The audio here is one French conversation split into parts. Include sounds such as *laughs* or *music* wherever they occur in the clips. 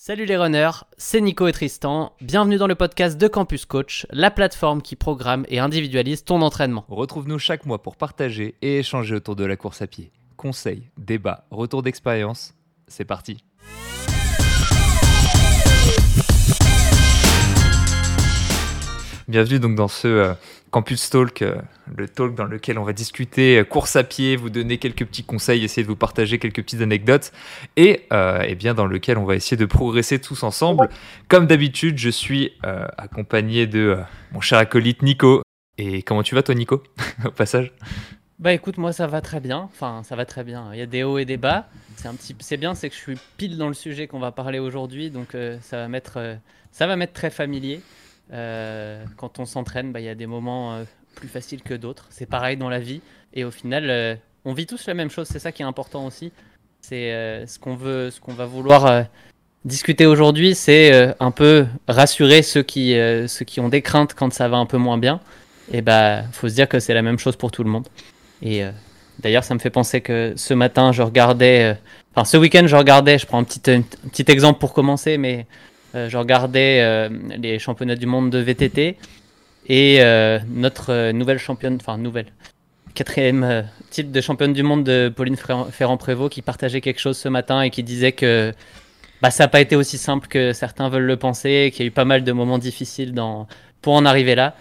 Salut les runners, c'est Nico et Tristan. Bienvenue dans le podcast de Campus Coach, la plateforme qui programme et individualise ton entraînement. Retrouve-nous chaque mois pour partager et échanger autour de la course à pied. Conseils, débats, retours d'expérience, c'est parti. Bienvenue donc dans ce euh, Campus Talk, euh, le talk dans lequel on va discuter euh, course à pied, vous donner quelques petits conseils, essayer de vous partager quelques petites anecdotes et, et bien dans lequel on va essayer de progresser tous ensemble. Comme d'habitude, je suis accompagné de mon cher acolyte Nico. Et comment tu vas toi Nico? *laughs* Au passage Bah écoute, moi ça va très bien. Enfin, ça va très bien. Il y a des hauts et des bas. C'est un petit, c'est bien, c'est que je suis pile dans le sujet qu'on va parler aujourd'hui, donc ça va mettre, ça va mettre très familier. Euh, quand on s'entraîne, bah, il y a des moments euh, plus faciles que d'autres. C'est pareil dans la vie. Et au final, euh, on vit tous la même chose. C'est ça qui est important aussi. C'est ce qu'on veut, ce qu'on va vouloir discuter aujourd'hui, c'est un peu rassurer ceux qui, ceux qui ont des craintes quand ça va un peu moins bien. Et bah, faut se dire que c'est la même chose pour tout le monde. Et d'ailleurs, ça me fait penser que ce matin, je regardais, enfin ce week-end, je regardais. Je prends un petit, un petit exemple pour commencer, mais je regardais euh, les championnats du monde de VTT et euh, notre nouvelle championne, enfin nouvelle, quatrième titre de championne du monde de Pauline Ferrand-Prévot qui partageait quelque chose ce matin et qui disait que bah, ça n'a pas été aussi simple que certains veulent le penser, qu'il y a eu pas mal de moments difficiles dans, pour en arriver là.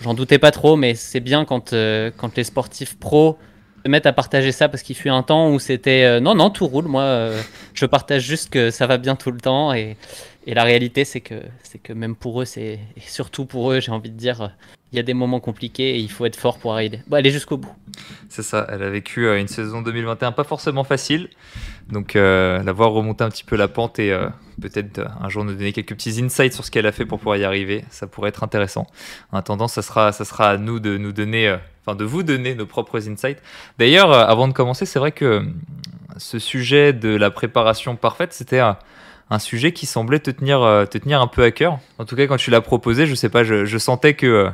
J'en doutais pas trop, mais c'est bien quand, quand les sportifs pros se mettent à partager ça parce qu'il fut un temps où c'était non, non, tout roule. Moi, je partage juste que ça va bien tout le temps et, et la réalité, c'est que, c'est que même pour eux, c'est, et surtout pour eux, j'ai envie de dire, il y a des moments compliqués et il faut être fort pour arriver, aller jusqu'au bout. C'est ça, elle a vécu euh, une saison 2021 pas forcément facile. Donc euh, la voir remonter un petit peu la pente et euh, peut-être un jour nous donner quelques petits insights sur ce qu'elle a fait pour pouvoir y arriver, ça pourrait être intéressant. En attendant, ça sera, ça sera à nous de nous donner, de vous donner nos propres insights. D'ailleurs, avant de commencer, c'est vrai que ce sujet de la préparation parfaite, c'était un sujet qui semblait te tenir, euh, te tenir un peu à cœur. En tout cas, quand tu l'as proposé, je sais pas, je, sentais que euh,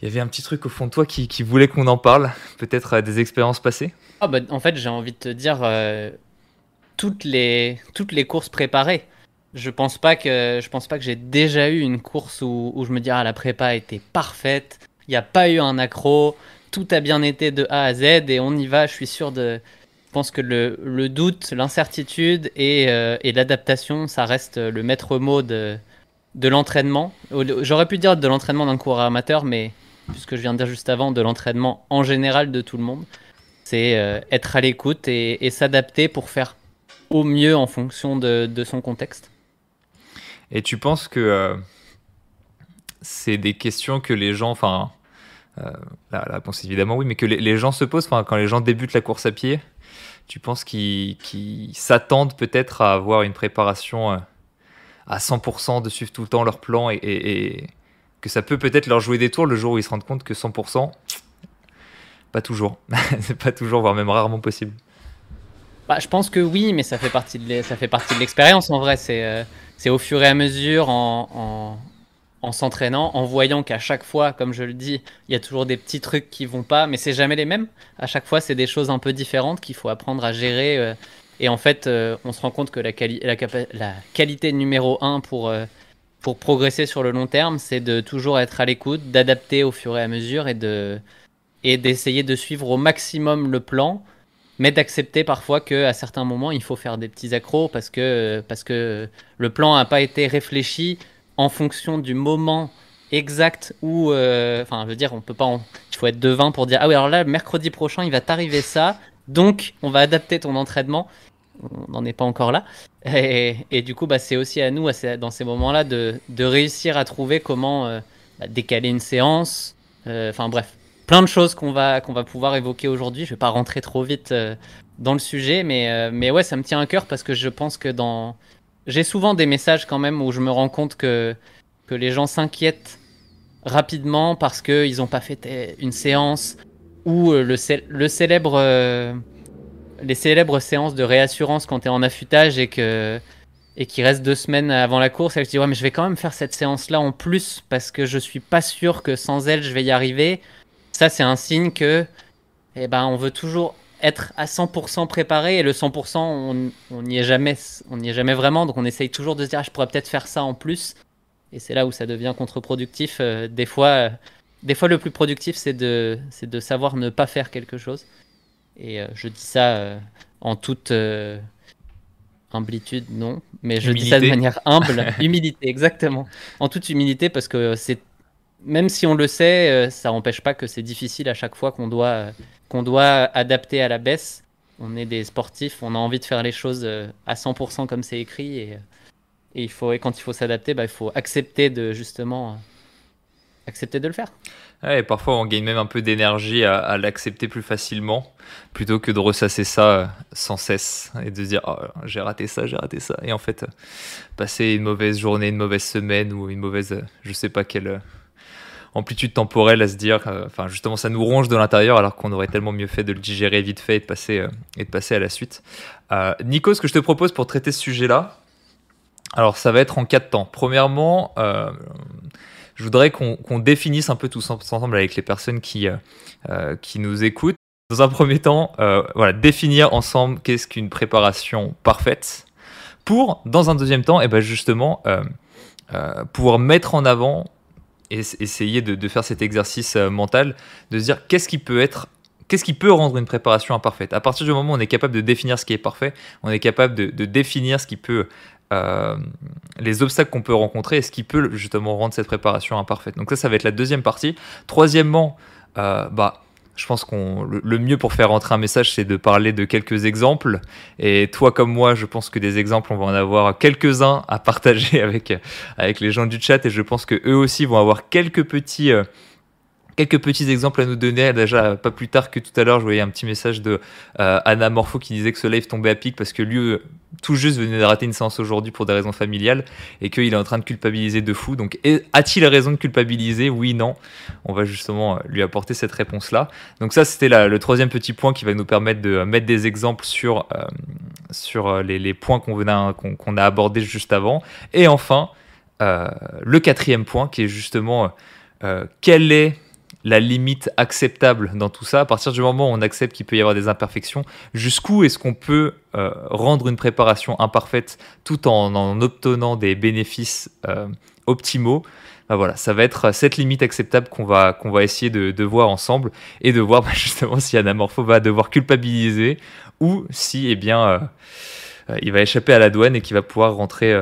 il y avait un petit truc au fond de toi qui, voulait qu'on en parle, peut-être euh, des expériences passées. Ah bah, en fait, j'ai envie de te dire toutes les toutes les courses préparées. Je pense pas que je pense pas que j'ai déjà eu une course où, je me dis ah la prépa était parfaite, il n'y a pas eu un accro, tout a bien été de A à Z et on y va. Je suis sûr de pense que le, doute, l'incertitude euh, et, l'adaptation, ça reste le maître mot de, de l'entraînement. J'aurais pu dire de l'entraînement d'un coureur amateur, mais puisque je viens de dire juste avant, de l'entraînement en général de tout le monde. C'est euh, être à l'écoute et, s'adapter pour faire au mieux en fonction de, son contexte. Et tu penses que euh, c'est des questions que les gens, enfin, la, réponse évidemment oui, mais que les, les gens se posent quand les gens débutent la course à pied tu penses qu'ils s'attendent peut-être à avoir une préparation euh, à 100%, de suivre tout le temps leur plan et, que ça peut peut-être leur jouer des tours le jour où ils se rendent compte que 100%, pas toujours. *laughs* c'est pas toujours, voire même rarement possible. Bah, je pense que oui, mais ça fait partie de l'expérience en vrai. C'est euh, au fur et à mesure, en, en s'entraînant, en voyant qu'à chaque fois, comme je le dis, il y a toujours des petits trucs qui vont pas, mais c'est jamais les mêmes. À chaque fois, c'est des choses un peu différentes qu'il faut apprendre à gérer. Euh, et en fait, euh, on se rend compte que la, qualité numéro un pour, euh, pour progresser sur le long terme, c'est de toujours être à l'écoute, d'adapter au fur et à mesure et de et d'essayer de suivre au maximum le plan, mais d'accepter parfois que à certains moments, il faut faire des petits accros parce que parce que le plan n'a pas été réfléchi en fonction du moment exact où, euh, enfin, je veux dire, on peut pas, il faut être devin pour dire, ah oui, alors là, mercredi prochain, il va t'arriver ça, donc on va adapter ton entraînement. On n'en est pas encore là. Et, du coup, bah, c'est aussi à nous, dans ces moments-là, de, réussir à trouver comment euh, bah, décaler une séance. Euh, enfin, bref, plein de choses qu'on va, qu'on va pouvoir évoquer aujourd'hui. Je vais pas rentrer trop vite dans le sujet, mais, mais ouais, ça me tient à cœur parce que je pense que dans, j'ai souvent des messages quand même où je me rends compte que, que les gens s'inquiètent rapidement parce qu'ils n'ont pas fait une séance ou euh, le, le célèbre, euh, les célèbres séances de réassurance quand tu es en affûtage et que et qui reste deux semaines avant la course, et je dis ouais mais je vais quand même faire cette séance là en plus parce que je suis pas sûr que sans elle je vais y arriver. Ça c'est un signe que eh ben on veut toujours être à 100% préparé et le 100% on n'y est jamais on n'y est jamais vraiment. Donc on essaye toujours de se dire ah, je pourrais peut-être faire ça en plus. Et c'est là où ça devient contre-productif euh, des fois euh, des fois le plus productif c'est de c'est de savoir ne pas faire quelque chose. Et euh, je dis ça en toute humilitude non. Mais je dis ça de manière humble. *laughs* Humilité exactement. En toute humilité parce que c'est même si on le sait ça n'empêche pas que c'est difficile à chaque fois qu'on doit qu'on doit adapter à la baisse. On est des sportifs, on a envie de faire les choses euh, à 100% comme c'est écrit et, et, il faut, quand il faut s'adapter, bah, il faut accepter de justement euh, accepter de le faire. et parfois on gagne même un peu d'énergie à, l'accepter plus facilement plutôt que de ressasser ça euh, sans cesse et de se dire oh, j'ai raté ça, j'ai raté ça. Et en fait, passer une mauvaise journée, une mauvaise semaine ou une mauvaise, je sais pas quelle amplitude temporelle à se dire, euh, enfin justement ça nous ronge de l'intérieur alors qu'on aurait tellement mieux fait de le digérer vite fait et de passer, euh, et de passer à la suite. Euh, Nico, ce que je te propose pour traiter ce sujet-là, alors ça va être en quatre temps. Premièrement, je voudrais qu'on définisse un peu tous ensemble avec les personnes qui, qui nous écoutent. Dans un premier temps, voilà, définir ensemble qu'est-ce qu'une préparation parfaite pour, dans un deuxième temps, et eh ben justement, pouvoir mettre en avant essayer de, faire cet exercice euh, mental, de se dire qu'est-ce qui peut être qu'est-ce qui peut rendre une préparation imparfaite À partir du moment où on est capable de définir ce qui est parfait, on est capable de, définir ce qui peut, euh, les obstacles qu'on peut rencontrer et ce qui peut justement rendre cette préparation imparfaite. Donc ça, ça va être la deuxième partie. Troisièmement, euh, bah, je pense qu'on le, mieux pour faire rentrer un message, c'est de parler de quelques exemples. Et toi comme moi, je pense que des exemples, on va en avoir quelques-uns à partager *laughs* avec, les gens du chat. Et je pense que eux aussi vont avoir quelques petits, euh, quelques petits exemples à nous donner. Déjà, pas plus tard que tout à l'heure, je voyais un petit message de euh, Anna Morpho qui disait que ce live tombait à pic parce que lui, euh, tout juste, venait de rater une séance aujourd'hui pour des raisons familiales et qu'il est en train de culpabiliser de fou. Donc, a-t-il raison de culpabiliser? Oui, non. On va justement euh, lui apporter cette réponse-là. Donc, ça, c'était le troisième petit point qui va nous permettre de mettre des exemples sur, sur les, points qu'on a abordés juste avant. Et enfin, le quatrième point qui est justement quel est la limite acceptable dans tout ça À partir du moment où on accepte qu'il peut y avoir des imperfections, jusqu'où est-ce qu'on peut euh, rendre une préparation imparfaite tout en, en obtenant des bénéfices euh, optimaux? Bah voilà, ça va être cette limite acceptable qu'on va, va essayer de, voir ensemble et de voir *laughs* bah, justement si Anamorpho va devoir culpabiliser ou si eh bien, euh, il va échapper à la douane et qu'il va pouvoir rentrer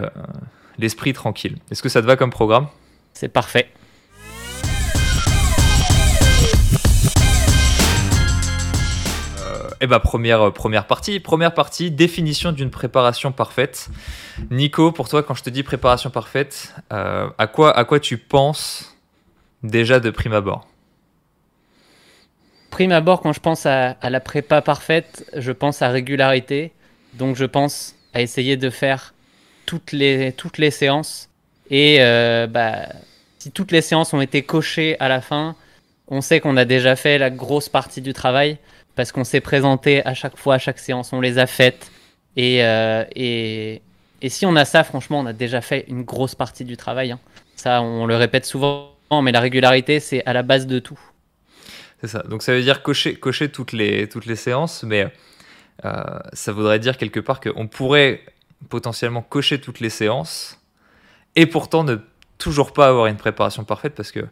l'esprit tranquille. Est-ce que ça te va comme programme? C'est parfait. Eh ben, première, euh, première partie. Première partie, définition d'une préparation parfaite. Nico, pour toi, quand je te dis préparation parfaite, euh, à, quoi, à quoi tu penses déjà de prime abord? Prime abord, quand je pense à, la prépa parfaite, je pense à régularité. Donc je pense à essayer de faire toutes les, toutes les séances. Et euh, bah, si toutes les séances ont été cochées à la fin, on sait qu'on a déjà fait la grosse partie du travail parce qu'on s'est présenté à chaque fois, à chaque séance, on les a faites. Et, euh, et, et, si on a ça, franchement, on a déjà fait une grosse partie du travail. Hein. Ça, on le répète souvent, mais la régularité, c'est à la base de tout. C'est ça. Donc ça veut dire cocher, cocher toutes, les, toutes les séances, mais euh, ça voudrait dire quelque part qu'on pourrait potentiellement cocher toutes les séances et pourtant ne toujours pas avoir une préparation parfaite parce que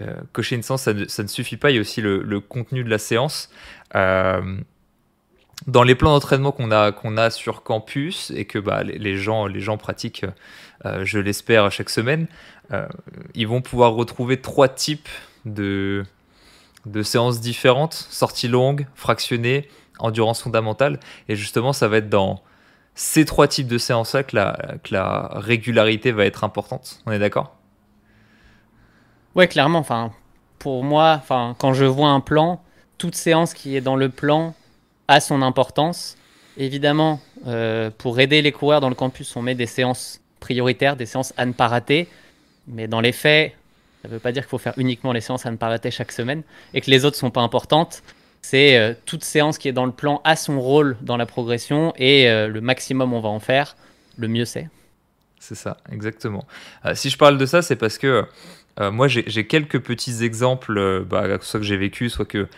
euh, cocher une séance, ça ne, suffit pas. Il y a aussi le, contenu de la séance. Euh, dans les plans d'entraînement qu'on a, a sur campus et que bah, les, gens, les gens pratiquent, euh, je l'espère, chaque semaine, ils vont pouvoir retrouver trois types de, séances différentes, sorties longues, fractionnées, endurance fondamentale. Et justement, ça va être dans ces trois types de séances-là que la régularité va être importante. On est d'accord? Ouais, clairement. Enfin, pour moi, enfin, quand je vois un plan, toute séance qui est dans le plan a son importance. Évidemment, euh, pour aider les coureurs dans le campus, on met des séances prioritaires, des séances à ne pas rater. Mais dans les faits, ça ne veut pas dire qu'il faut faire uniquement les séances à ne pas rater chaque semaine et que les autres ne sont pas importantes. C'est euh, toute séance qui est dans le plan a son rôle dans la progression et euh, le maximum on va en faire, le mieux c'est. C'est ça, exactement. si je parle de ça, c'est parce que euh, moi, j'ai quelques petits exemples, euh, bah, soit que j'ai vécu, soit que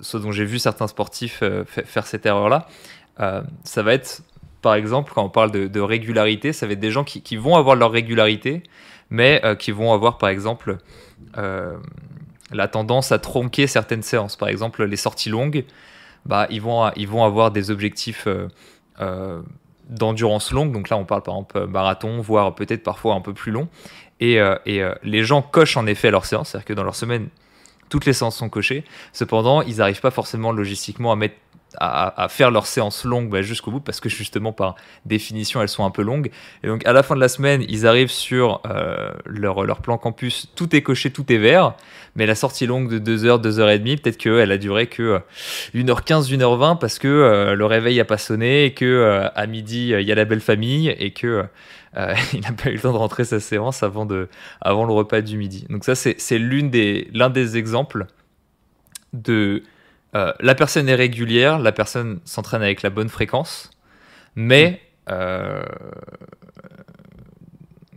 ce dont j'ai vu certains sportifs faire cette erreur-là, ça va être, par exemple, quand on parle de, régularité, ça va être des gens qui, vont avoir leur régularité, mais qui vont avoir, par exemple, la tendance à tronquer certaines séances. Par exemple, les sorties longues, bah, ils, vont, ils vont avoir des objectifs euh, euh, d'endurance longue. Donc là, on parle par exemple marathon, voire peut-être parfois un peu plus long. Et, euh, et les gens cochent en effet leurs séances, c'est-à-dire que dans leur semaine, toutes les séances sont cochées. Cependant, ils n'arrivent pas forcément logistiquement à mettre à, faire leurs séances longues bah, jusqu'au bout parce que justement par définition elles sont un peu longues. Et donc à la fin de la semaine ils arrivent sur euh, leur, leur, plan campus. Tout est coché tout est vert. Mais la sortie longue de 2h 2h30 peut-être qu'elle a duré que 1h15 euh, 1h20 parce que euh, le réveil a pas sonné et que à midi il y a la belle famille et que *laughs* il n'a pas eu le temps de rentrer sa séance avant, de, avant le repas du midi. Donc ça, c'est l'un des, des exemples de euh, la personne est régulière, la personne s'entraîne avec la bonne fréquence, mais euh,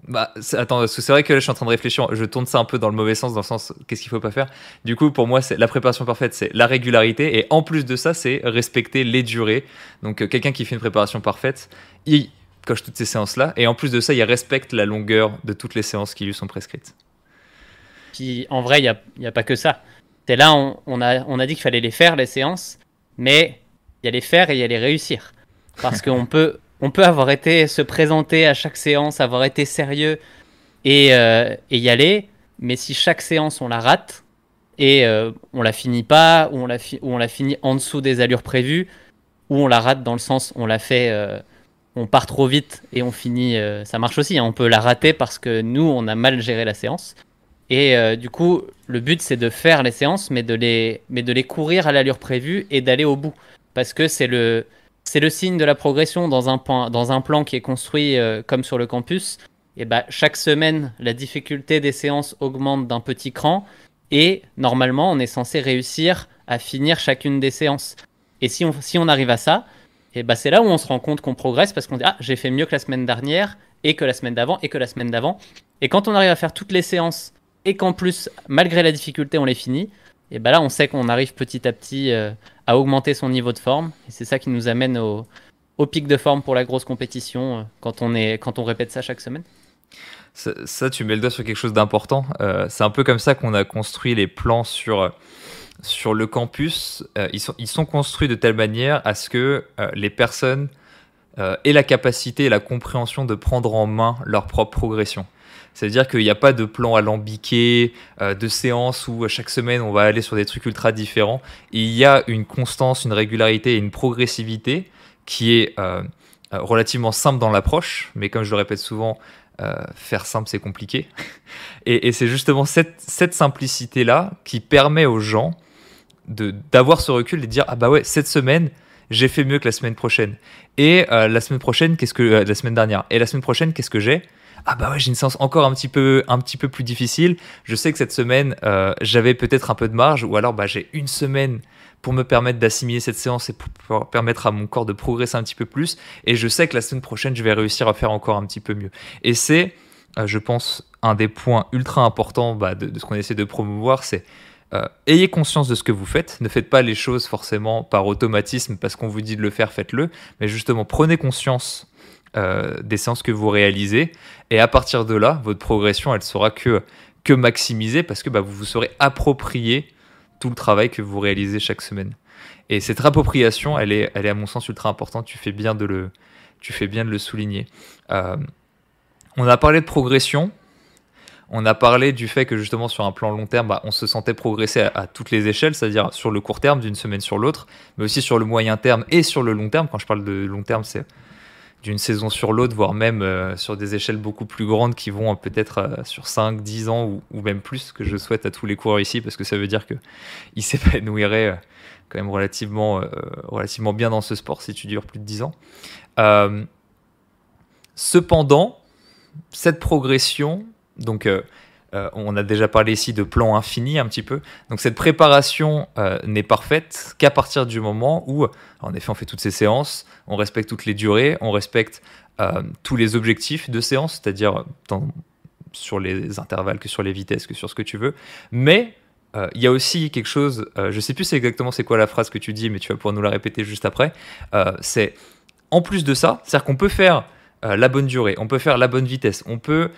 bah, attends, c'est vrai que là, je suis en train de réfléchir, je tourne ça un peu dans le mauvais sens, dans le sens qu'est-ce qu'il faut pas faire? Du coup, pour moi, c'est la préparation parfaite, c'est la régularité, et en plus de ça, c'est respecter les durées. Donc, euh, quelqu'un qui fait une préparation parfaite, il coche toutes ces séances-là, et en plus de ça, il respecte la longueur de toutes les séances qui lui sont prescrites. Puis, en vrai, il n'y a, a, pas que ça. C'est là, on, a, on a dit qu'il fallait les faire, les séances, mais il y a les faire et il y a les réussir. Parce qu'on *laughs* peut, on peut avoir été se présenter à chaque séance, avoir été sérieux et, euh, et y aller, mais si chaque séance on la rate et euh, on la finit pas, ou on la, ou on la finit en dessous des allures prévues, ou on la rate dans le sens on la fait, euh, on part trop vite et on finit, ça marche aussi, hein. on peut la rater parce que nous on a mal géré la séance. Et euh, du coup, le but, c'est de faire les séances, mais de les, mais de les courir à l'allure prévue et d'aller au bout. Parce que c'est le, c'est le signe de la progression dans un, plan, dans un plan qui est construit euh, comme sur le campus. Et bah, chaque semaine, la difficulté des séances augmente d'un petit cran. Et normalement, on est censé réussir à finir chacune des séances. Et si on, si on arrive à ça, et bah, c'est là où on se rend compte qu'on progresse parce qu'on dit Ah, j'ai fait mieux que la semaine dernière, et que la semaine d'avant, et que la semaine d'avant. Et quand on arrive à faire toutes les séances et qu'en plus, malgré la difficulté, on les finit, et ben là, on sait qu'on arrive petit à petit euh, à augmenter son niveau de forme. Et c'est ça qui nous amène au, pic de forme pour la grosse compétition euh, quand, on est, quand on répète ça chaque semaine. Ça, tu mets le doigt sur quelque chose d'important. Euh, c'est un peu comme ça qu'on a construit les plans sur, sur le campus. ils, sont, ils sont construits de telle manière à ce que les personnes aient la capacité et la compréhension de prendre en main leur propre progression. C'est-à-dire qu'il n'y a pas de plan alambiqué, euh, de séance où chaque semaine on va aller sur des trucs ultra différents. il y a une constance, une régularité et une progressivité qui est euh, euh, relativement simple dans l'approche, mais comme je le répète souvent, faire simple c'est compliqué. *laughs* et, c'est justement cette, cette simplicité-là qui permet aux gens d'avoir ce recul et de dire ah bah ouais cette semaine j'ai fait mieux que la semaine prochaine et la semaine prochaine qu'est-ce que la semaine dernière et la semaine prochaine qu'est-ce que j'ai? Ah bah ouais j'ai une séance encore un petit peu un petit peu plus difficile. Je sais que cette semaine euh, j'avais peut-être un peu de marge ou alors bah, j'ai une semaine pour me permettre d'assimiler cette séance et pour permettre à mon corps de progresser un petit peu plus. Et je sais que la semaine prochaine je vais réussir à faire encore un petit peu mieux. Et c'est euh, je pense un des points ultra importants bah, de, ce qu'on essaie de promouvoir c'est euh, ayez conscience de ce que vous faites, ne faites pas les choses forcément par automatisme parce qu'on vous dit de le faire, faites-le, mais justement prenez conscience euh, des séances que vous réalisez. Et à partir de là, votre progression, elle sera que, que maximisée parce que bah, vous vous serez approprié tout le travail que vous réalisez chaque semaine. Et cette appropriation, elle est, elle est à mon sens ultra importante. Tu fais bien de le, tu fais bien de le souligner. Euh, on a parlé de progression. On a parlé du fait que justement sur un plan long terme, bah, on se sentait progresser à, à toutes les échelles, c'est-à-dire sur le court terme d'une semaine sur l'autre, mais aussi sur le moyen terme et sur le long terme. Quand je parle de long terme, c'est d'une saison sur l'autre, voire même euh, sur des échelles beaucoup plus grandes qui vont euh, peut-être euh, sur 5, 10 ans ou, même plus, que je souhaite à tous les coureurs ici, parce que ça veut dire qu'ils *laughs* s'épanouiraient quand même relativement, relativement bien dans ce sport si tu dures plus de 10 ans. cependant, cette progression, donc on a déjà parlé ici de plan infini un petit peu. Donc cette préparation n'est parfaite qu'à partir du moment où, en effet, on fait toutes ces séances, on respecte toutes les durées, on respecte euh, tous les objectifs de séance, c'est-à-dire tant sur les intervalles que sur les vitesses, que sur ce que tu veux. Mais il y a aussi quelque chose, je sais plus exactement c'est quoi la phrase que tu dis, mais tu vas pouvoir nous la répéter juste après. c'est en plus de ça, c'est-à-dire qu'on peut faire la bonne durée, on peut faire la bonne vitesse, on peut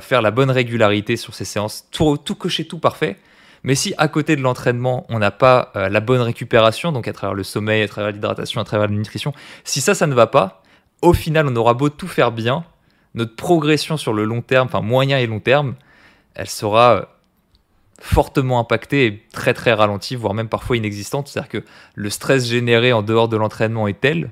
faire la bonne régularité sur ces séances, tout, tout cocher, tout parfait. Mais si à côté de l'entraînement, on n'a pas la bonne récupération, donc à travers le sommeil, à travers l'hydratation, à travers la nutrition, si ça, ça ne va pas, au final, on aura beau tout faire bien, notre progression sur le long terme, enfin moyen et long terme, elle sera euh, fortement impactée et très très ralentie, voire même parfois inexistante. C'est-à-dire que le stress généré en dehors de l'entraînement est tel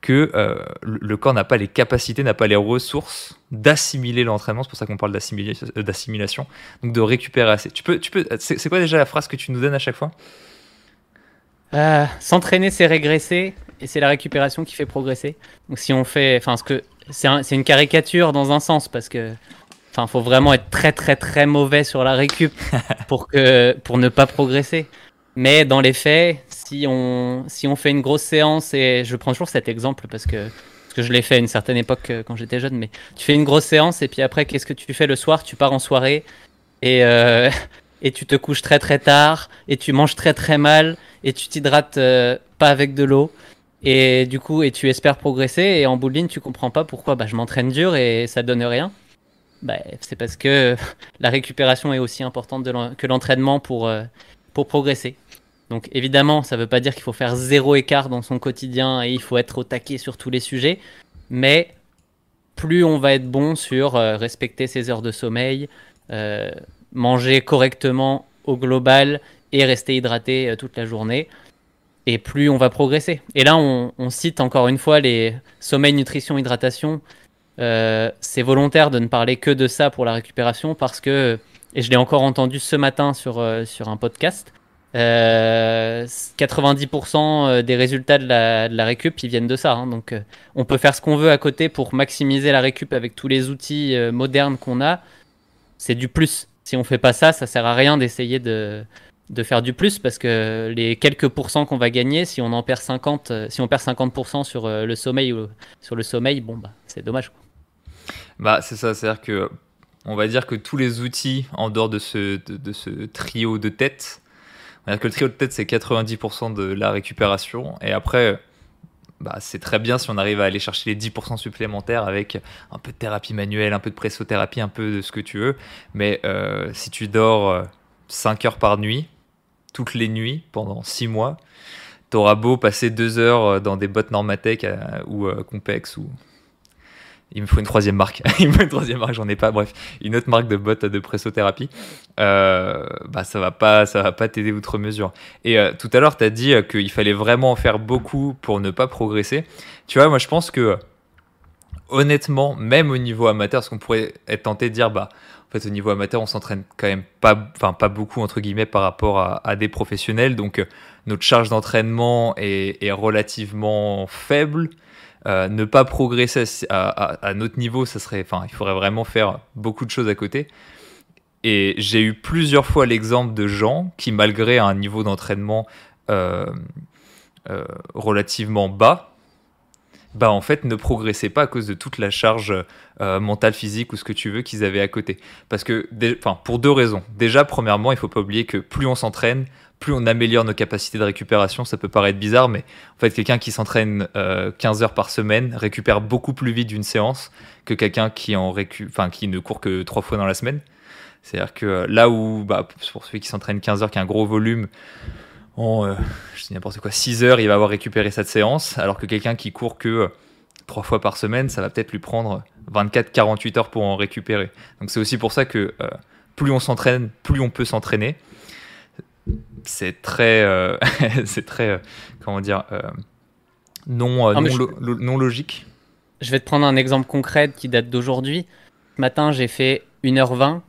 que euh, le corps n'a pas les capacités, n'a pas les ressources d'assimiler l'entraînement. C'est pour ça qu'on parle euh, d'assimilation, donc de récupérer assez. Tu peux, tu peux. C'est quoi déjà la phrase que tu nous donnes à chaque fois? S'entraîner, c'est régresser et c'est la récupération qui fait progresser. Donc si on fait, enfin, ce que c'est une caricature dans un sens parce que, enfin, faut vraiment être très très très mauvais sur la récup pour que pour ne pas progresser. Mais dans les faits, si on si on fait une grosse séance et je prends toujours cet exemple parce que parce que je l'ai fait à une certaine époque euh, quand j'étais jeune, mais tu fais une grosse séance et puis après qu'est-ce que tu fais le soir? Tu pars en soirée et euh, *laughs* et tu te couches très très tard et tu manges très très mal et tu t'hydrates euh, pas avec de l'eau et du coup, et tu espères progresser, et en bout de ligne, tu comprends pas pourquoi bah, je m'entraîne dur et ça donne rien. Bah, c'est parce que *laughs* la récupération est aussi importante que l'entraînement pour, pour progresser. Donc évidemment, ça ne veut pas dire qu'il faut faire zéro écart dans son quotidien et il faut être au taquet sur tous les sujets, mais plus on va être bon sur euh, respecter ses heures de sommeil, euh, manger correctement au global et rester hydraté toute la journée, et plus on va progresser. Et là, on, cite encore une fois les sommeil, nutrition, hydratation. Euh, c'est volontaire de ne parler que de ça pour la récupération parce que, et je l'ai encore entendu ce matin sur, euh, sur un podcast, 90% euh, des résultats de la, récup, ils viennent de ça. Hein. donc, on peut faire ce qu'on veut à côté pour maximiser la récup avec tous les outils modernes qu'on a. C'est du plus. Si on fait pas ça, ça sert à rien d'essayer de, faire du plus parce que les quelques pourcents qu'on va gagner, si on en perd 50, euh, si on perd 50% sur euh, le sommeil ou sur le sommeil, bon bah c'est dommage. Bah c'est ça, c'est-à-dire que on va dire que tous les outils en dehors de ce, de, ce trio de tête, le trio de tête c'est 90% de la récupération et après bah, c'est très bien si on arrive à aller chercher les 10% supplémentaires avec un peu de thérapie manuelle, un peu de pressothérapie, un peu de ce que tu veux. Mais euh, si tu dors 5 heures par nuit, toutes les nuits pendant six mois. T'auras beau passer deux heures euh, dans des bottes Normatec euh, ou euh, ou il me faut une troisième marque. *laughs* il me faut une troisième marque, j'en ai pas. Bref, une autre marque de bottes de pressothérapie. bah ça va pas, ça va pas t'aider outre mesure. Et tout à l'heure, tu as dit qu'il fallait vraiment en faire beaucoup pour ne pas progresser. Tu vois, moi je pense que honnêtement, même au niveau amateur, ce qu'on pourrait être tenté de dire, bah en fait, au niveau amateur, on s'entraîne quand même pas, enfin pas beaucoup entre guillemets par rapport à, des professionnels. Donc, euh, notre charge d'entraînement est, relativement faible. Euh, ne pas progresser à, notre niveau, ça serait, enfin, il faudrait vraiment faire beaucoup de choses à côté. Et j'ai eu plusieurs fois l'exemple de gens qui, malgré un niveau d'entraînement euh, relativement bas, bah en fait ne progressaient pas à cause de toute la charge euh, mentale, physique ou ce que tu veux qu'ils avaient à côté. Parce que, enfin, pour deux raisons. Déjà, premièrement, il faut pas oublier que plus on s'entraîne, plus on améliore nos capacités de récupération. Ça peut paraître bizarre, mais en fait, quelqu'un qui s'entraîne 15 euh, heures par semaine récupère beaucoup plus vite d'une séance que quelqu'un qui ne court que trois fois dans la semaine. C'est-à-dire que là où, bah, pour celui qui s'entraîne 15 heures, qui a un gros volume, en, euh, je sais n'importe quoi, 6 heures, il va avoir récupéré cette séance, alors que quelqu'un qui court que 3 euh, fois par semaine, ça va peut-être lui prendre 24-48 heures pour en récupérer. Donc c'est aussi pour ça que euh, plus on s'entraîne, plus on peut s'entraîner. C'est très, *laughs* c'est très, comment dire, non, non, non, logique. Je vais te prendre un exemple concret qui date d'aujourd'hui. Ce matin, j'ai fait 1h20.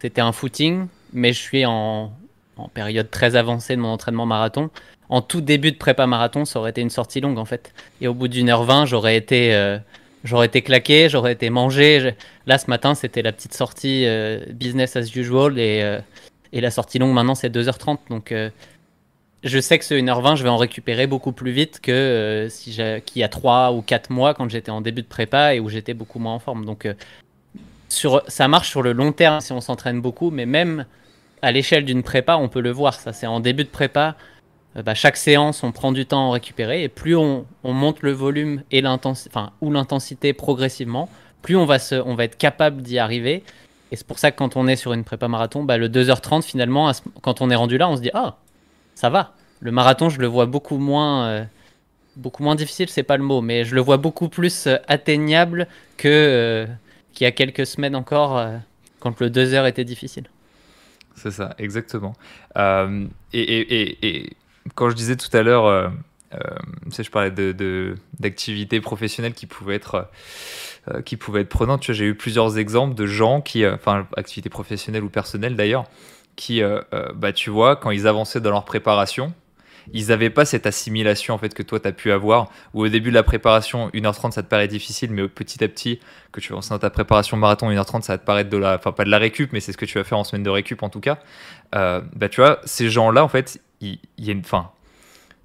C'était un footing, mais je suis en en période très avancée de mon entraînement marathon. En tout début de prépa marathon, ça aurait été une sortie longue en fait. Et au bout d'une heure vingt, j'aurais été, euh, j'aurais été claqué, j'aurais été mangé. Là, ce matin, c'était la petite sortie euh, business as usual et, euh, et, la sortie longue maintenant, c'est 2h30. Donc, je sais que ce 1h20, je vais en récupérer beaucoup plus vite que si qu'il y a 3 ou 4 mois quand j'étais en début de prépa et où j'étais beaucoup moins en forme. Donc, sur, ça marche sur le long terme si on s'entraîne beaucoup, mais même à l'échelle d'une prépa, on peut le voir. Ça, c'est en début de prépa. Euh, bah, chaque séance, on prend du temps à en récupérer. Et plus on, monte le volume et enfin, ou l'intensité progressivement, plus on va, se, on va être capable d'y arriver. Et c'est pour ça que quand on est sur une prépa marathon, bah, le 2h30, finalement, quand on est rendu là, on se dit Ah, ça va. Le marathon, je le vois beaucoup moins. Euh, beaucoup moins difficile, c'est pas le mot, mais je le vois beaucoup plus euh, atteignable que qu'il y a quelques semaines encore, quand le 2 h était difficile. C'est ça, exactement. et, quand je disais tout à l'heure, euh, euh je parlais de, d'activités professionnelles qui pouvaient être, euh, qui pouvaient être prenantes. Tu vois, j'ai eu plusieurs exemples de gens qui, euh, enfin, activités professionnelles ou personnelles d'ailleurs, qui, bah, tu vois, quand ils avançaient dans leur préparation, ils n'avaient pas cette assimilation en fait que toi tu as pu avoir où au début de la préparation 1h30 ça te paraît difficile mais petit à petit que tu avances dans ta préparation marathon 1h30 ça va te paraître de la enfin pas de la récup mais c'est ce que tu vas faire en semaine de récup en tout cas bah tu vois ces gens là en fait il, y a une fin.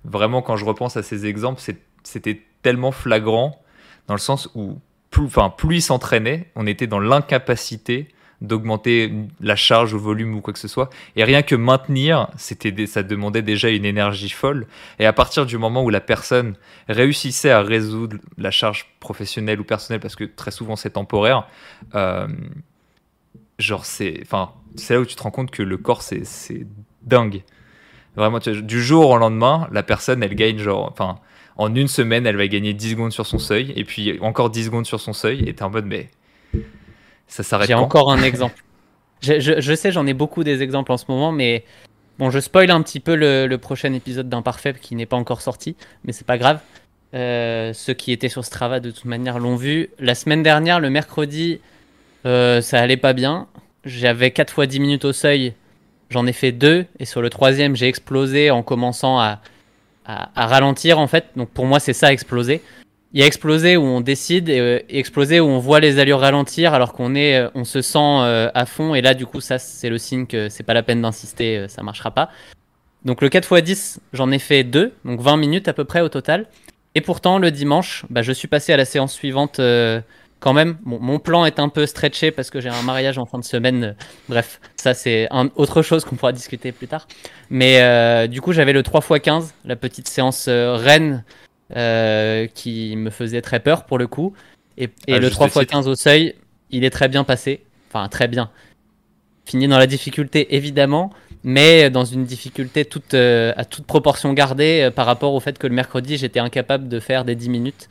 Vraiment, quand je repense à ces exemples, c'était tellement flagrant dans le sens où plus, enfin, plus ils s'entraînaient, on était dans l'incapacité d'augmenter la charge ou volume ou quoi que ce soit. Et rien que maintenir, c'était ça demandait déjà une énergie folle. Et à partir du moment où la personne réussissait à résoudre la charge professionnelle ou personnelle, parce que très souvent c'est temporaire, euh, genre c'est, enfin, c'est là où tu te rends compte que le corps c'est dingue. Vraiment, du jour au lendemain, la personne, elle gagne genre, enfin, en une semaine, elle va gagner 10 secondes sur son seuil, et puis encore 10 secondes sur son seuil, et t'es en mode, mais ça s'arrête J'ai encore un exemple. je, sais, j'en ai beaucoup des exemples en ce moment, mais bon, je spoil un petit peu le, prochain épisode d'Imparfait qui n'est pas encore sorti, mais c'est pas grave. Euh, ceux qui étaient sur Strava de toute manière l'ont vu. La semaine dernière, le mercredi, euh, ça allait pas bien. J'avais 4 fois 10 minutes au seuil J'en ai fait deux et sur le troisième, j'ai explosé en commençant à, à, ralentir en fait. Donc pour moi, c'est ça exploser. Il y a exploser où on décide et, euh, exploser où on voit les allures ralentir alors qu'on est, euh, on se sent euh, à fond. Et là, du coup, ça, c'est le signe que c'est pas la peine d'insister, ça marchera pas. Donc le 4x10, j'en ai fait deux, donc 20 minutes à peu près au total. Et pourtant, le dimanche, bah, je suis passé à la séance suivante quand même, mon plan est un peu stretché parce que j'ai un mariage en fin de semaine. Bref, ça c'est autre chose qu'on pourra discuter plus tard. Mais euh, du coup, j'avais le 3x15, la petite séance euh, reine euh, qui me faisait très peur pour le coup. Et, ah, le 3x15 au seuil, il est très bien passé. Enfin, très bien. Fini dans la difficulté, évidemment, mais dans une difficulté toute, à toute proportion gardée par rapport au fait que le mercredi, j'étais incapable de faire des 10 minutes.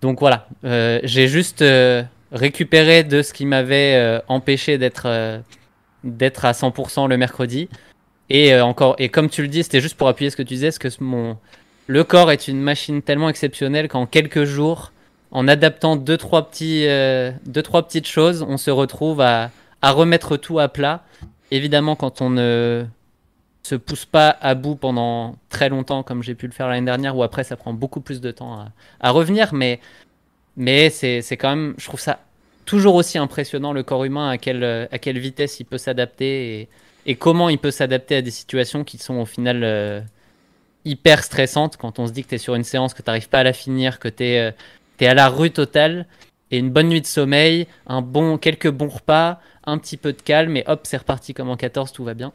Donc voilà, euh, j'ai juste euh, récupéré de ce qui m'avait euh, empêché d'être d'être à 100% le mercredi. Et encore, et comme tu le dis, c'était juste pour appuyer ce que tu disais, parce que mon, le corps est une machine tellement exceptionnelle qu'en quelques jours, en adaptant deux trois petits, deux trois petites choses, on se retrouve à, à remettre tout à plat. Évidemment, quand on ne se pousse pas à bout pendant très longtemps comme j'ai pu le faire l'année dernière ou après ça prend beaucoup plus de temps à, revenir. Mais mais c'est quand même je trouve ça toujours aussi impressionnant le corps humain à quelle, à quelle vitesse il peut s'adapter et, comment il peut s'adapter à des situations qui sont au final euh, hyper stressantes. Quand on se dit que tu es sur une séance que tu n'arrives pas à la finir que tu es, euh, à la rue totale et une bonne nuit de sommeil un bon quelques bons repas un petit peu de calme et hop c'est reparti comme en 14 tout va bien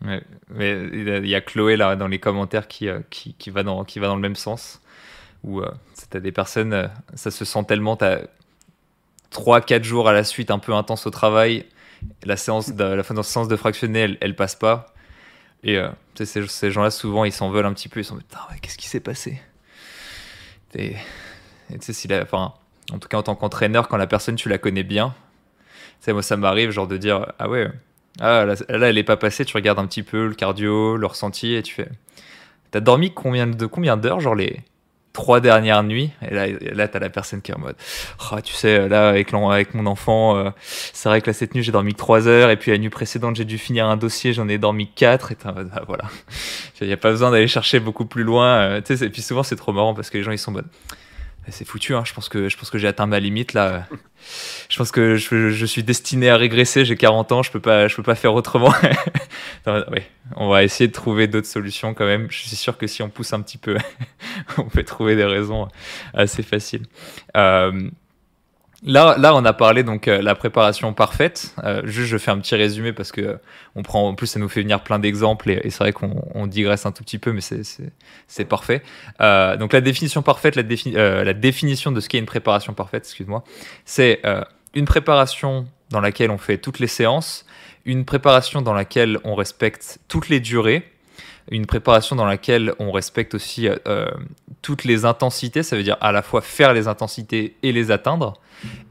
mais il y a Chloé là dans les commentaires qui, euh, qui, qui, va, dans, qui va dans le même sens. Où euh, tu as des personnes, euh, ça se sent tellement, tu as 3-4 jours à la suite un peu intense au travail, la, séance de, la fin de séance de fractionner, elle, passe pas. Et ces, ces gens-là, souvent, ils s'en veulent un petit peu, ils sont putain, qu'est-ce qui s'est passé? Et tu sais, enfin, en tout cas en tant qu'entraîneur, quand la personne, tu la connais bien, tu moi, ça m'arrive genre de dire, ah ouais ah, là, elle est pas passée, tu regardes un petit peu le cardio, le ressenti, et tu fais. T'as dormi combien de combien d'heures, genre les trois dernières nuits? Et là, là t'as la personne qui est en mode, oh, tu sais, là avec, avec mon enfant, euh, c'est vrai que là cette nuit j'ai dormi que 3 heures, et puis la nuit précédente j'ai dû finir un dossier, j'en ai dormi 4, et t'es en mode, ah, voilà. *laughs* Il n'y a pas besoin d'aller chercher beaucoup plus loin. Euh, et puis souvent c'est trop marrant parce que les gens ils sont mode, c'est foutu. Hein. Je pense que je pense que j'ai atteint ma limite là. je pense que je, suis destiné à régresser. J'ai 40 ans, je peux pas, je peux pas faire autrement. *laughs* oui, on va essayer de trouver d'autres solutions quand même. Je suis sûr que si on pousse un petit peu, *laughs* on peut trouver des raisons assez faciles. Euh, Là, là, on a parlé donc euh, la préparation parfaite. Euh, juste, je fais un petit résumé parce que on prend, en plus, ça nous fait venir plein d'exemples et, c'est vrai qu'on digresse un tout petit peu, mais c'est parfait. Euh, donc la définition parfaite, la, la, définition de ce qu'est une préparation parfaite, excuse-moi, c'est une préparation dans laquelle on fait toutes les séances, une préparation dans laquelle on respecte toutes les durées une préparation dans laquelle on respecte aussi euh, toutes les intensités, ça veut dire à la fois faire les intensités et les atteindre.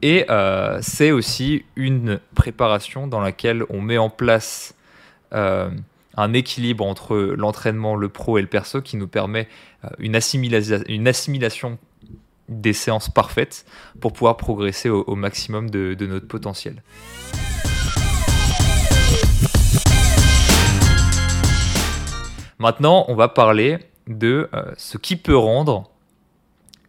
Et euh, c'est aussi une préparation dans laquelle on met en place euh, un équilibre entre l'entraînement, le pro et le perso qui nous permet une, une, assimilation des séances parfaites pour pouvoir progresser au, maximum de notre potentiel. Maintenant, on va parler de euh, ce qui peut rendre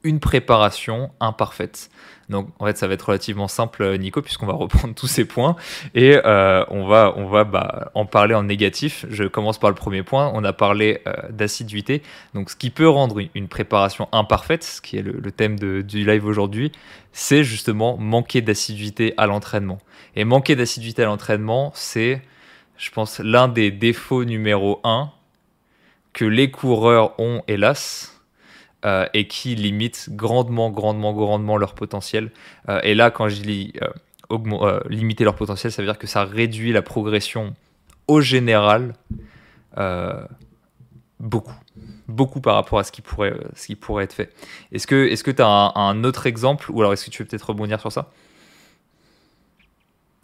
une préparation imparfaite. Donc en fait ça va être relativement simple Nico puisqu'on va reprendre *laughs* tous ces points et euh, on va, on va bah, en parler en négatif. Je commence par le premier point. On a parlé euh, d'assiduité. Donc ce qui peut rendre une préparation imparfaite, ce qui est le, thème du live aujourd'hui, c'est justement manquer d'assiduité à l'entraînement. Et manquer d'assiduité à l'entraînement, c'est je pense l'un des défauts numéro un que les coureurs ont, hélas, euh, et qui limitent grandement, grandement, grandement leur potentiel. Euh, et là, quand je dis euh, limiter leur potentiel, ça veut dire que ça réduit la progression au général beaucoup. Beaucoup par rapport à ce qui pourrait, ce qui pourrait être fait. Est-ce que tu as un, autre exemple, ou alors est-ce que tu veux peut-être rebondir sur ça?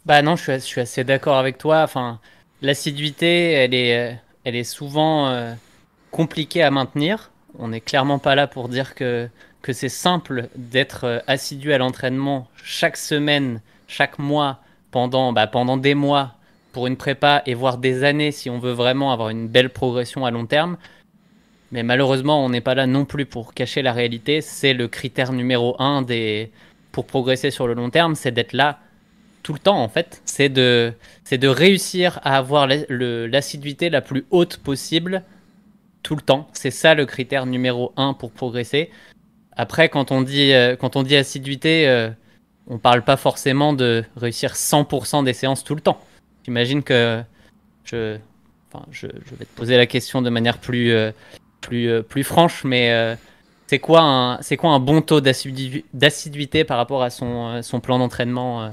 Bah non, je suis, je suis assez d'accord avec toi. Enfin, l'assiduité, elle est, elle est souvent compliqué à maintenir. On n'est clairement pas là pour dire que, que c'est simple d'être euh, assidu à l'entraînement chaque semaine, chaque mois, pendant, bah, pendant des mois pour une prépa et voire des années si on veut vraiment avoir une belle progression à long terme. Mais malheureusement, on n'est pas là non plus pour cacher la réalité. C'est le critère numéro un des... pour progresser sur le long terme, c'est d'être là tout le temps en fait. C'est de, c'est de réussir à avoir l'assiduité la plus haute possible tout le temps. C'est ça le critère numéro un pour progresser. Après, quand on dit, euh, quand on dit assiduité, euh, on parle pas forcément de réussir 100% des séances tout le temps. J'imagine que je, vais te poser la question de manière plus, euh, plus, plus franche, mais c'est quoi, un, quoi un bon taux d'assiduité par rapport à son, son plan d'entraînement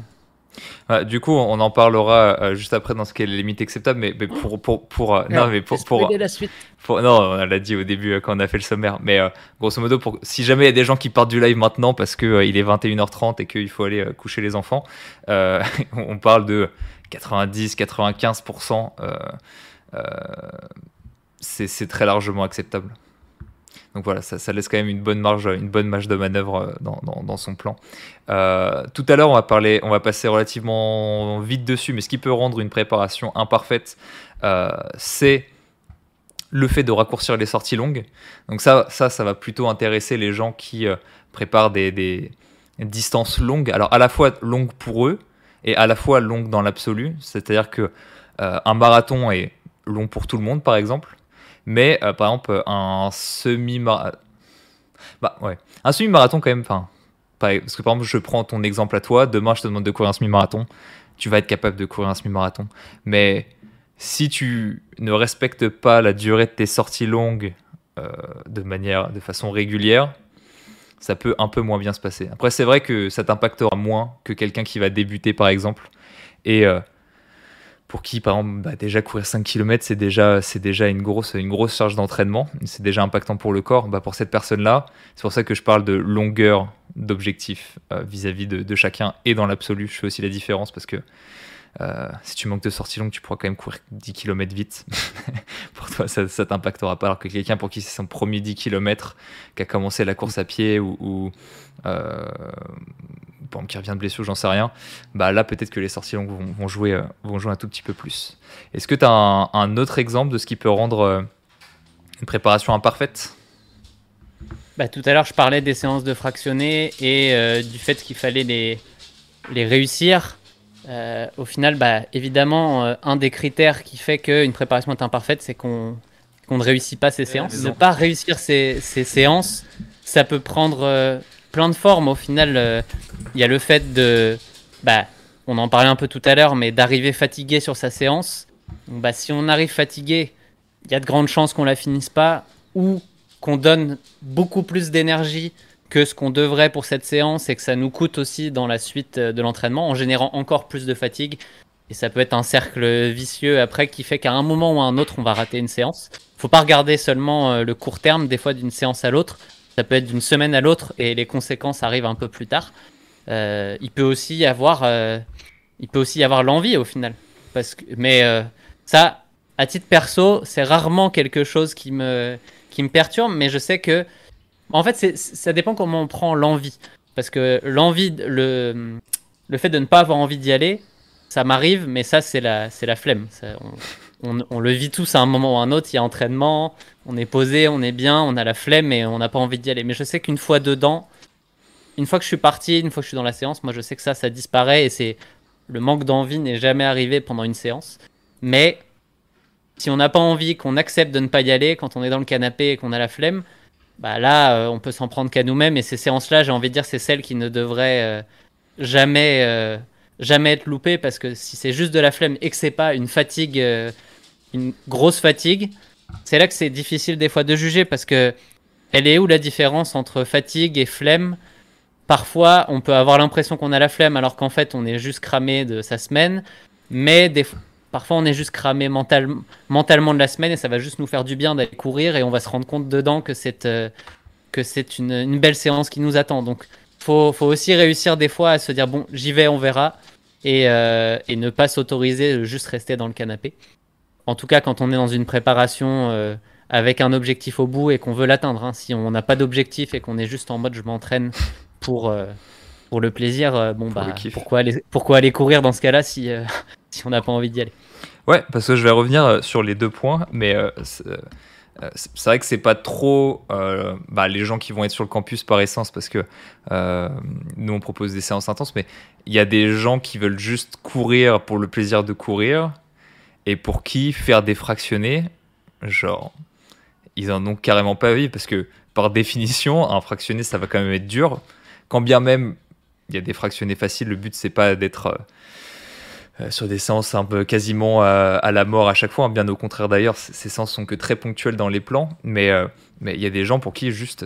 du coup, on en parlera euh, juste après dans ce qu'est les limites acceptables, mais, pour, pour, pour, euh, non, mais pour, pour, la suite? non, on l'a dit au début euh, quand on a fait le sommaire, mais grosso modo, pour, si jamais il y a des gens qui partent du live maintenant parce qu'il il est 21h30 et qu'il faut aller coucher les enfants, *laughs* on parle de 90-95%. c'est très largement acceptable. Donc voilà, ça, laisse quand même une bonne marge, une bonne marge de manœuvre euh, dans, son plan. Euh, tout à l'heure, on va parler, on va passer relativement vite dessus, mais ce qui peut rendre une préparation imparfaite, euh, c'est le fait de raccourcir les sorties longues. Donc ça, ça, ça va plutôt intéresser les gens qui préparent des, distances longues. Alors à la fois longues pour eux et à la fois longues dans l'absolu. C'est-à-dire que un marathon est long pour tout le monde, par exemple. Mais euh, par exemple, un semi-marathon. Bah ouais. Un semi-marathon, quand même. Enfin, parce que par exemple, je prends ton exemple à toi. Demain, je te demande de courir un semi-marathon. Tu vas être capable de courir un semi-marathon. Mais si tu ne respectes pas la durée de tes sorties longues euh, de manière, de façon régulière, ça peut un peu moins bien se passer. Après, c'est vrai que ça t'impactera moins que quelqu'un qui va débuter, par exemple. Et euh, pour qui, par exemple, bah, déjà courir 5 km, c'est déjà, c'est déjà une, grosse, une grosse charge d'entraînement, c'est déjà impactant pour le corps. Bah, pour cette personne-là, c'est pour ça que je parle de longueur d'objectif euh, vis-à-vis de, chacun et dans l'absolu. Je fais aussi la différence parce que euh, si tu manques de sortie longue, tu pourras quand même courir 10 km vite. *laughs* pour toi, ça, ça t'impactera pas. Alors que quelqu'un pour qui c'est son premier 10 km, qui a commencé la course à pied ou, euh, qui revient de blessure, j'en sais rien, bah là peut-être que les sorties longues vont, jouer, euh, vont jouer un tout petit peu plus. Est-ce que tu as un, autre exemple de ce qui peut rendre euh, une préparation imparfaite? Bah, Tout à l'heure, je parlais des séances de fractionnés et euh, du fait qu'il fallait les, les réussir. au final, bah, évidemment, un des critères qui fait qu'une préparation est imparfaite, c'est qu'on ne réussit pas ces séances. Ne pas réussir ces, ces séances, ça peut prendre plein de formes. Au final, il y a le fait de, bah, on en parlait un peu tout à l'heure, mais d'arriver fatigué sur sa séance. bah, si on arrive fatigué, il y a de grandes chances qu'on la finisse pas ou qu'on donne beaucoup plus d'énergie que ce qu'on devrait pour cette séance et que ça nous coûte aussi dans la suite de l'entraînement en générant encore plus de fatigue. Et ça peut être un cercle vicieux après qui fait qu'à un moment ou à un autre, on va rater une séance. Faut pas regarder seulement euh, le court terme, des fois d'une séance à l'autre. Ça peut être d'une semaine à l'autre et les conséquences arrivent un peu plus tard. Euh, il peut aussi y avoir, euh, il peut aussi y avoir l'envie au final. Mais ça, à titre perso, c'est rarement quelque chose qui me, qui me perturbe, mais je sais que, en fait, ça dépend comment on prend l'envie. Parce que l'envie, le, le fait de ne pas avoir envie d'y aller, ça m'arrive, mais ça, c'est la, c'est la flemme. On, le vit tous à un moment ou à un autre. Il y a entraînement, on est posé, on est bien, on a la flemme et on n'a pas envie d'y aller. Mais je sais qu'une fois dedans, une fois que je suis parti, une fois que je suis dans la séance, moi, je sais que ça, ça disparaît et c'est le manque d'envie n'est jamais arrivé pendant une séance. Mais si on n'a pas envie, qu'on accepte de ne pas y aller, quand on est dans le canapé et qu'on a la flemme, bah là, euh, on peut s'en prendre qu'à nous-mêmes. Et ces séances-là, j'ai envie de dire, c'est celles qui ne devraient euh, jamais, euh, jamais être loupées parce que si c'est juste de la flemme et que c'est pas une fatigue, une grosse fatigue, c'est là que c'est difficile des fois de juger parce que elle est où la différence entre fatigue et flemme? Parfois, on peut avoir l'impression qu'on a la flemme alors qu'en fait, on est juste cramé de sa semaine. Mais des fois, Parfois, on est juste cramé mentalement de la semaine et ça va juste nous faire du bien d'aller courir et on va se rendre compte dedans que c'est euh, que c'est une, belle séance qui nous attend. Donc, faut, faut aussi réussir des fois à se dire bon, j'y vais, on verra et, euh, et ne pas s'autoriser juste rester dans le canapé. En tout cas, quand on est dans une préparation euh, avec un objectif au bout et qu'on veut l'atteindre. Hein. Si on n'a pas d'objectif et qu'on est juste en mode je m'entraîne pour, pour le plaisir, bon bah pourquoi aller, pourquoi aller courir dans ce cas-là si, *laughs* si on n'a pas envie d'y aller? Ouais, parce que je vais revenir euh, sur les deux points, mais euh, euh, c'est vrai que c'est pas trop bah, les gens qui vont être sur le campus par essence, parce que nous on propose des séances intenses, mais il y a des gens qui veulent juste courir pour le plaisir de courir, et pour qui faire des fractionnés, genre, ils en ont carrément pas envie, parce que par définition, un fractionné ça va quand même être dur, quand bien même il y a des fractionnés faciles, le but c'est pas d'être euh, sur des séances un peu quasiment euh, à la mort à chaque fois. Hein. Bien au contraire d'ailleurs, ces séances sont que très ponctuelles dans les plans. Mais euh, mais il y a des gens pour qui juste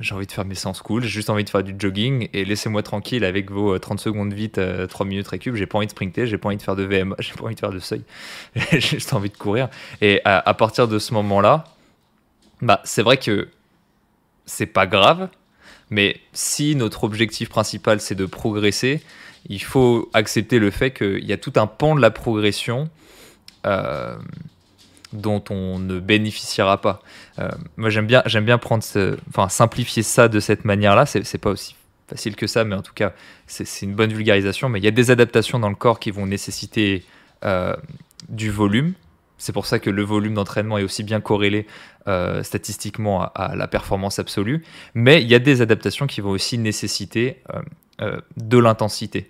j'ai envie de faire mes séances cool, j'ai juste envie de faire du jogging et laissez-moi tranquille avec vos 30 secondes vite, 3 minutes récup. J'ai pas envie de sprinter, j'ai pas envie de faire de VM, *laughs* j'ai pas envie de faire de seuil, *laughs* j'ai juste envie de courir. Et à, partir de ce moment-là, bah, c'est vrai que c'est pas grave, mais si notre objectif principal c'est de progresser, il faut accepter le fait qu'il y a tout un pan de la progression euh, dont on ne bénéficiera pas. Euh, moi, j'aime bien, j'aime bien prendre, enfin, simplifier ça de cette manière-là. C'est, pas aussi facile que ça, mais en tout cas, c'est, une bonne vulgarisation. Mais il y a des adaptations dans le corps qui vont nécessiter euh, du volume. C'est pour ça que le volume d'entraînement est aussi bien corrélé statistiquement à, la performance absolue. Mais il y a des adaptations qui vont aussi nécessiter de l'intensité.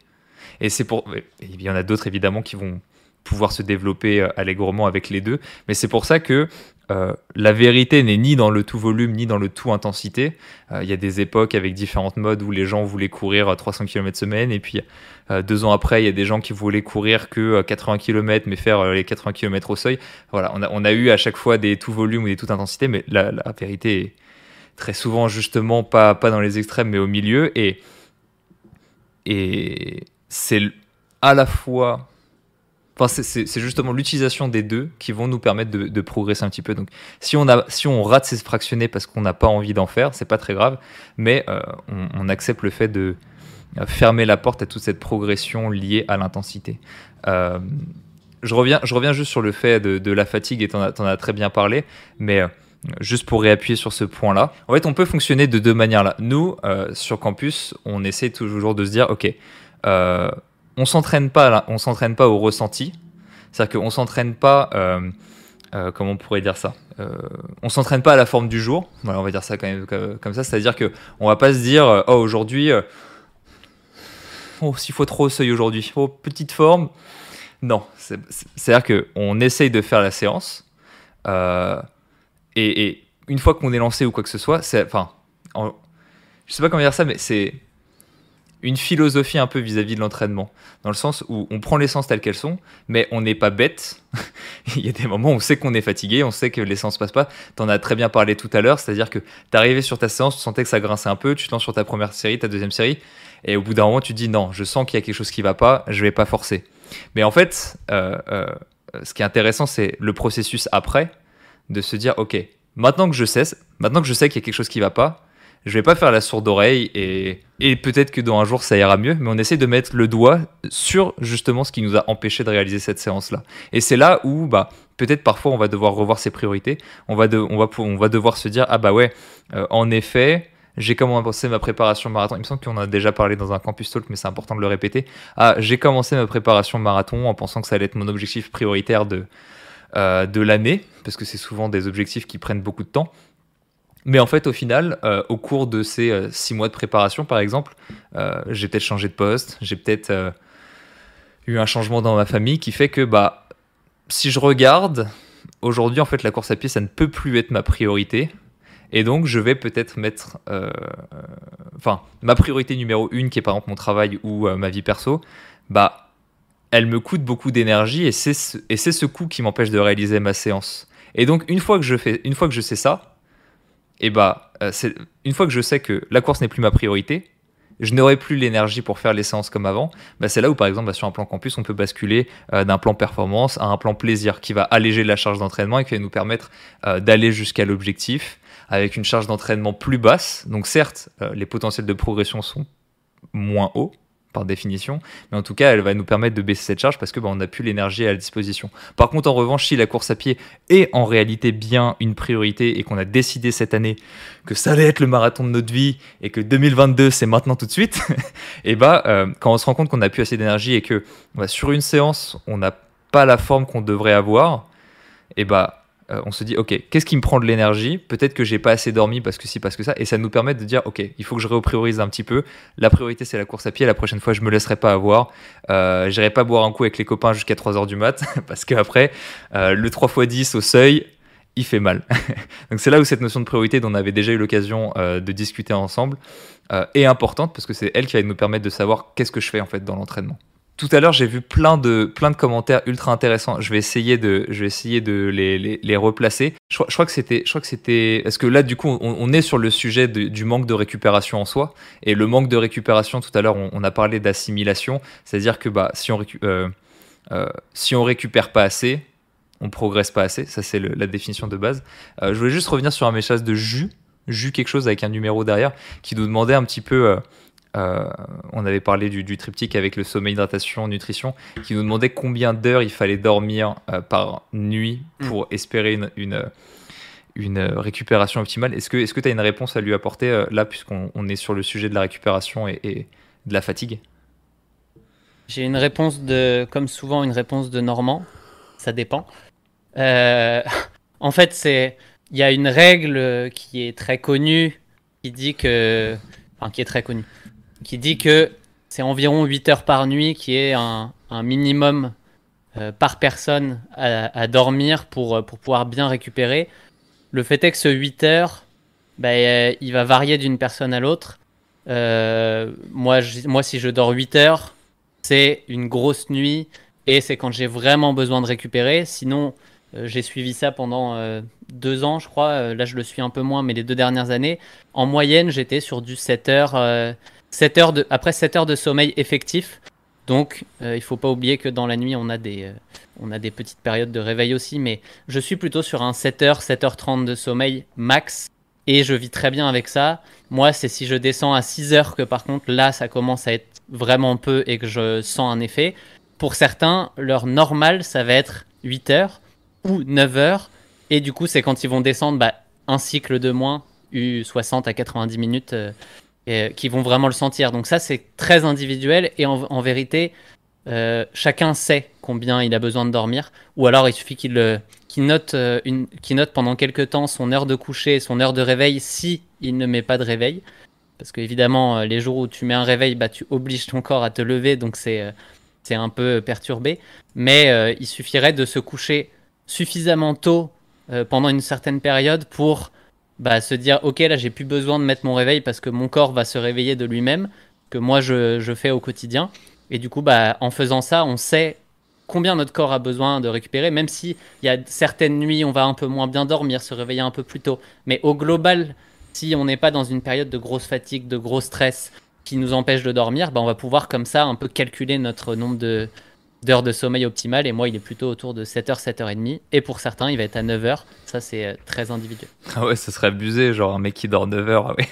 Et c'est pour. Il y en a d'autres évidemment qui vont pouvoir se développer euh, allègrement avec les deux. Mais c'est pour ça que euh, la vérité n'est ni dans le tout volume ni dans le tout intensité. Euh, il y a des époques avec différentes modes où les gens voulaient courir 300 km semaine et puis deux ans après il y a des gens qui voulaient courir que 80 km mais faire les 80 km au seuil. Voilà, on a, eu à chaque fois des tout volume ou des tout intensité, mais la, la vérité est très souvent justement pas, pas dans les extrêmes mais au milieu et et c'est à la fois. Enfin, c'est justement l'utilisation des deux qui vont nous permettre de, progresser un petit peu. Donc, si on, a, si on rate ces fractionnés parce qu'on n'a pas envie d'en faire, c'est pas très grave, mais euh, on, accepte le fait de euh, fermer la porte à toute cette progression liée à l'intensité. Euh, je, reviens, je reviens juste sur le fait de, la fatigue, et tu en, as très bien parlé, mais juste pour réappuyer sur ce point-là. En fait, on peut fonctionner de deux manières-là. Nous, sur campus, on essaie toujours de se dire, OK, on s'entraîne pas, on s'entraîne pas au ressenti. C'est-à-dire qu'on s'entraîne pas, euh, euh, comment on pourrait dire ça On s'entraîne pas à la forme du jour. On va dire ça quand même comme ça. C'est-à-dire que on va pas se dire, oh aujourd'hui, oh, s'il faut trop seuil aujourd'hui, oh, petite forme. Non, c'est-à-dire que on essaye de faire la séance et, une fois qu'on est lancé ou quoi que ce soit, c'est, enfin, je sais pas comment dire ça, mais c'est une philosophie un peu vis-à-vis de l'entraînement, dans le sens où on prend les séances telles qu'elles sont, mais on n'est pas bête. *laughs* Il y a des moments où on sait qu'on est fatigué, on sait que les séances passent pas. Tu en as très bien parlé tout à l'heure, c'est-à-dire que tu arrivé sur ta séance, tu sentais que ça grinçait un peu, tu te lances sur ta première série, ta deuxième série, et au bout d'un moment, tu dis non, je sens qu'il y a quelque chose qui va pas, je vais pas forcer. Mais en fait, euh, euh, ce qui est intéressant, c'est le processus après, de se dire ok, maintenant que je sais, maintenant que je sais qu'il y a quelque chose qui va pas, je vais pas faire la sourde oreille et, et peut-être que dans un jour ça ira mieux, mais on essaie de mettre le doigt sur justement ce qui nous a empêché de réaliser cette séance-là. Et c'est là où bah, peut-être parfois on va devoir revoir ses priorités, on va, de, on va, on va devoir se dire, ah bah ouais, euh, en effet, j'ai commencé ma préparation marathon. Il me semble qu'on a déjà parlé dans un campus talk, mais c'est important de le répéter. Ah, j'ai commencé ma préparation marathon en pensant que ça allait être mon objectif prioritaire de, euh, de l'année, parce que c'est souvent des objectifs qui prennent beaucoup de temps. Mais en fait, au final, euh, au cours de ces euh, six mois de préparation, par exemple, euh, j'ai peut-être changé de poste, j'ai peut-être eu un changement dans ma famille qui fait que, bah, si je regarde, aujourd'hui, en fait, la course à pied, ça ne peut plus être ma priorité. Et donc, je vais peut-être mettre, enfin, ma priorité numéro une, qui est par exemple mon travail ou ma vie perso, bah, elle me coûte beaucoup d'énergie et c'est ce, ce coût qui m'empêche de réaliser ma séance. Et donc, une fois que je fais, une fois que je sais ça, et bah, euh, une fois que je sais que la course n'est plus ma priorité, je n'aurai plus l'énergie pour faire les séances comme avant, bah c'est là où par exemple bah, sur un plan campus on peut basculer euh, d'un plan performance à un plan plaisir qui va alléger la charge d'entraînement et qui va nous permettre euh, d'aller jusqu'à l'objectif avec une charge d'entraînement plus basse. Donc certes, les potentiels de progression sont moins hauts, par définition. Mais en tout cas, elle va nous permettre de baisser cette charge parce que bah, on n'a plus l'énergie à la disposition. Par contre, en revanche, si la course à pied est en réalité bien une priorité et qu'on a décidé cette année que ça allait être le marathon de notre vie et que 2022 c'est maintenant tout de suite, *laughs* et bah euh, quand on se rend compte qu'on n'a plus assez d'énergie et que bah, sur une séance on n'a pas la forme qu'on devrait avoir, et bah euh, on se dit, ok, qu'est-ce qui me prend de l'énergie? Peut-être que j'ai pas assez dormi parce que si, parce que ça. Et ça nous permet de dire, ok, il faut que je repriorise un petit peu. La priorité, c'est la course à pied. La prochaine fois, je me laisserai pas avoir. Euh, J'irai pas boire un coup avec les copains jusqu'à 3h du mat *laughs* parce qu'après, euh, le 3x10 au seuil, il fait mal. *laughs* Donc c'est là où cette notion de priorité dont on avait déjà eu l'occasion euh, de discuter ensemble est importante parce que c'est elle qui va nous permettre de savoir qu'est-ce que je fais en fait dans l'entraînement tout à l'heure, j'ai vu plein de, plein de commentaires ultra intéressants. Je vais essayer de, je vais essayer de les, les, replacer. Je, crois que c'était, je crois que c'était, parce que là, du coup, on, est sur le sujet du manque de récupération en soi. Et le manque de récupération, tout à l'heure, on, a parlé d'assimilation. C'est-à-dire que, bah, si on, euh, euh, si on récupère pas assez, on progresse pas assez. Ça, c'est la définition de base. Euh, je voulais juste revenir sur un message de Jus, Jus quelque chose avec un numéro derrière, qui nous demandait un petit peu euh, on avait parlé du, triptyque avec le sommeil, hydratation, nutrition, qui nous demandait combien d'heures il fallait dormir euh, par nuit pour mm. espérer une, une, récupération optimale. Est-ce que tu as une réponse à lui apporter euh, là, puisqu'on est sur le sujet de la récupération et, de la fatigue? J'ai une réponse de, comme souvent, une réponse de Normand. Ça dépend. *laughs* en fait, c'est il y a une règle qui est très connue qui dit que, enfin, qui est très connue qui dit que c'est environ 8 heures par nuit qui est un, minimum euh, par personne à, dormir pour, euh, pour pouvoir bien récupérer. Le fait est que ce 8 heures, bah, euh, il va varier d'une personne à l'autre. moi, moi, si je dors 8 heures, c'est une grosse nuit et c'est quand j'ai vraiment besoin de récupérer. Sinon, j'ai suivi ça pendant deux ans, je crois. là, je le suis un peu moins, mais les deux dernières années, en moyenne, j'étais sur du 7 heures 7 heures de, après 7 heures de sommeil effectif. Donc, euh, il faut pas oublier que dans la nuit, on a, des, euh, on a des petites périodes de réveil aussi. Mais je suis plutôt sur un 7h, 7h30 de sommeil max. Et je vis très bien avec ça. Moi, c'est si je descends à 6 heures que par contre, là, ça commence à être vraiment peu et que je sens un effet. Pour certains, leur normal, ça va être 8 heures ou 9 heures. Et du coup, c'est quand ils vont descendre bah, un cycle de moins, 60 à 90 minutes. Euh, euh, qui vont vraiment le sentir. Donc ça, c'est très individuel et en, vérité, euh, chacun sait combien il a besoin de dormir. Ou alors, il suffit qu'il euh, note, note pendant quelques temps son heure de coucher et son heure de réveil si il ne met pas de réveil. Parce qu'évidemment, les jours où tu mets un réveil, bah, tu obliges ton corps à te lever, donc c'est un peu perturbé. Mais il suffirait de se coucher suffisamment tôt pendant une certaine période pour bah, se dire ok là j'ai plus besoin de mettre mon réveil parce que mon corps va se réveiller de lui-même, que moi je, je, fais au quotidien. Et du coup, bah, en faisant ça, on sait combien notre corps a besoin de récupérer, même si il y a certaines nuits on va un peu moins bien dormir, se réveiller un peu plus tôt. Mais au global, si on n'est pas dans une période de grosse fatigue, de gros stress qui nous empêche de dormir, bah, on va pouvoir comme ça un peu calculer notre nombre de, d'heures de sommeil optimal. Et moi, il est plutôt autour de 7h, 7h30. Et pour certains, il va être à 9h. Ça, c'est euh, très individuel. *laughs* Ah ouais, ce serait abusé, genre un mec qui dort 9h. Ah ouais.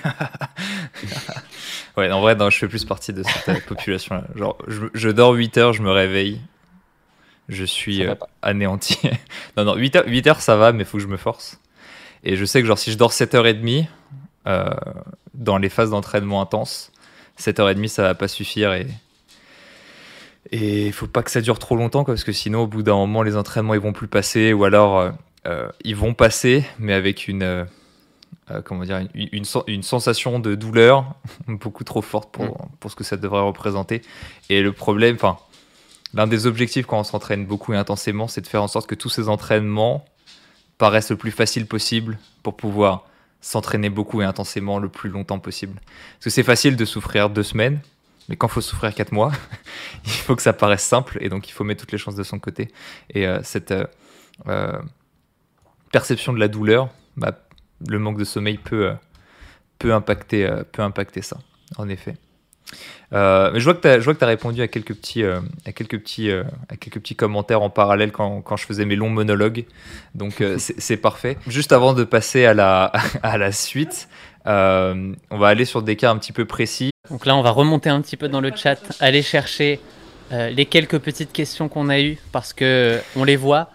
*laughs* ouais, en vrai, non, je fais plus partie de cette euh, population-là. Genre, je, dors 8 h je me réveille. Je suis euh, anéanti. *laughs* non, non, 8 h 8 heures, ça va, mais faut que je me force. Et je sais que genre si je dors 7h30 euh, dans les phases d'entraînement intense, 7h30 ça va pas suffire et et il faut pas que ça dure trop longtemps parce que sinon au bout d'un moment les entraînements ils vont plus passer ou alors euh, euh, ils vont passer mais avec une comment dire une, une, sensation de douleur *laughs* beaucoup trop forte pour, mm. pour ce que ça devrait représenter et le problème enfin l'un des objectifs quand on s'entraîne beaucoup et intensément c'est de faire en sorte que tous ces entraînements paraissent le plus facile possible pour pouvoir s'entraîner beaucoup et intensément le plus longtemps possible. Parce que c'est facile de souffrir deux semaines, mais quand il faut souffrir quatre mois, *laughs* il faut que ça paraisse simple et donc il faut mettre toutes les chances de son côté. Et euh, cette euh, euh, perception de la douleur, bah, le manque de sommeil peut, impacter, peut impacter ça, en effet. Mais je vois que tu as, répondu à quelques petits, à quelques petits, à quelques petits commentaires en parallèle quand, je faisais mes longs monologues. Donc c'est parfait. Juste avant de passer à la *laughs* suite, on va aller sur des cas un petit peu précis. Donc là, on va remonter un petit peu dans le chat, aller chercher les quelques petites questions qu'on a eues parce que on les voit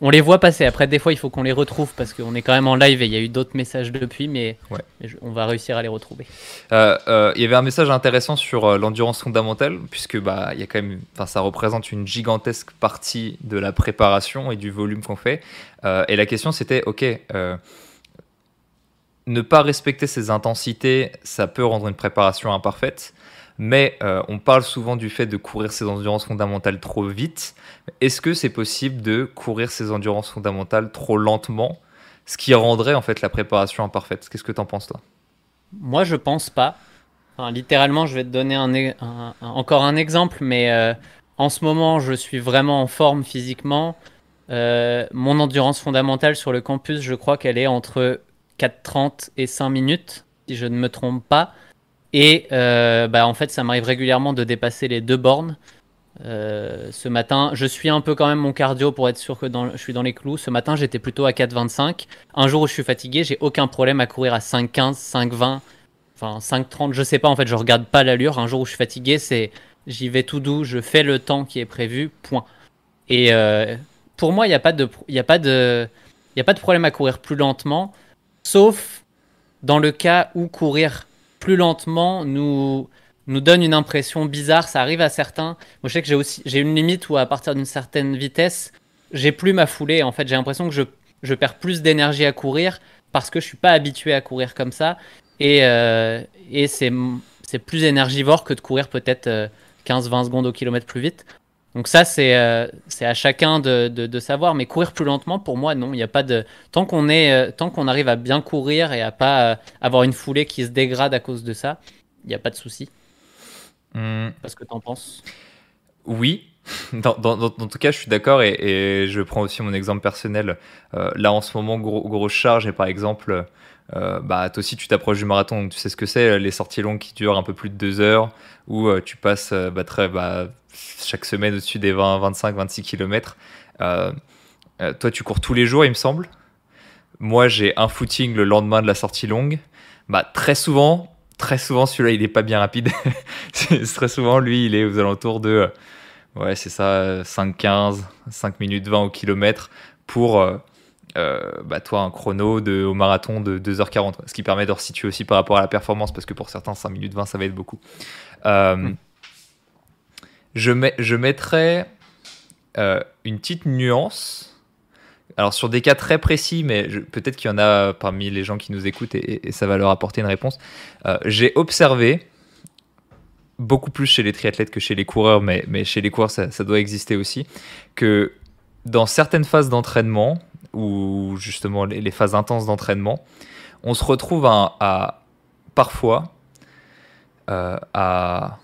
on les voit passer. Après, des fois, il faut qu'on les retrouve parce qu'on est quand même en live et il y a eu d'autres messages depuis, mais, on va réussir à les retrouver. Euh, euh, il y avait un message intéressant sur euh, l'endurance fondamentale, puisque bah, il y a quand même, ça représente une gigantesque partie de la préparation et du volume qu'on fait. et la question, c'était, ok, ne pas respecter ces intensités, ça peut rendre une préparation imparfaite mais euh, on parle souvent du fait de courir ses endurances fondamentales trop vite. Est-ce que c'est possible de courir ses endurances fondamentales trop lentement, ce qui rendrait en fait la préparation imparfaite? Qu'est-ce que tu en penses toi? Moi, je pense pas. littéralement, je vais te donner un, encore un exemple, mais euh, en ce moment, je suis vraiment en forme physiquement. Euh, mon endurance fondamentale sur le campus, je crois qu'elle est entre 4,30 et 5 minutes, si je ne me trompe pas. Et euh, bah, en fait, ça m'arrive régulièrement de dépasser les deux bornes. Euh, ce matin, je suis un peu quand même mon cardio pour être sûr que je suis dans les clous. Ce matin, j'étais plutôt à 4,25. Un jour où je suis fatigué, j'ai aucun problème à courir à 5,15, 5,20, enfin 5,30. Je sais pas, en fait, je regarde pas l'allure. Un jour où je suis fatigué, c'est j'y vais tout doux, je fais le temps qui est prévu, point. Et euh, pour moi, il n'y a, a, a pas de problème à courir plus lentement, sauf dans le cas où courir plus lentement nous, nous donne une impression bizarre. Ça arrive à certains. Moi, je sais que j'ai aussi j'ai une limite où à partir d'une certaine vitesse, j'ai plus ma foulée. En fait, j'ai l'impression que je, je perds plus d'énergie à courir parce que je suis pas habitué à courir comme ça. Et, euh, et c'est, c'est plus énergivore que de courir peut-être 15-20 euh, secondes au kilomètre plus vite. Donc ça, c'est euh, à chacun de, de, savoir. Mais courir plus lentement, pour moi, non. Il n'y a pas de tant qu'on est euh, tant qu'on arrive à bien courir et à pas euh, avoir une foulée qui se dégrade à cause de ça, il n'y a pas de souci. Mmh. Qu'est-ce que tu en penses? Oui. *laughs* Dans, tout cas, je suis d'accord et, je prends aussi mon exemple personnel. là, en ce moment, gros, grosse charge et par exemple, bah, toi aussi, tu t'approches du marathon, donc tu sais ce que c'est, les sorties longues qui durent un peu plus de deux heures, où tu passes bah, très, bah, chaque semaine au-dessus des 20, 25, 26 km. toi, tu cours tous les jours, il me semble. Moi, j'ai un footing le lendemain de la sortie longue. Très souvent, très souvent, celui-là, il n'est pas bien rapide. *laughs* très souvent, lui, il est aux alentours de, ouais, c'est ça, 5-15, 5 minutes 20 au kilomètre pour, euh, euh, bah, toi, un chrono de, au marathon de 2h40. Ce qui permet de resituer aussi par rapport à la performance, parce que pour certains, 5 minutes 20, ça va être beaucoup. Euh, hmm. Je, mets, je mettrais euh, une petite nuance. Alors sur des cas très précis, mais peut-être qu'il y en a parmi les gens qui nous écoutent et, ça va leur apporter une réponse. J'ai observé beaucoup plus chez les triathlètes que chez les coureurs, mais, mais chez les coureurs ça, doit exister aussi, que dans certaines phases d'entraînement, ou justement les, phases intenses d'entraînement, on se retrouve à, parfois euh, à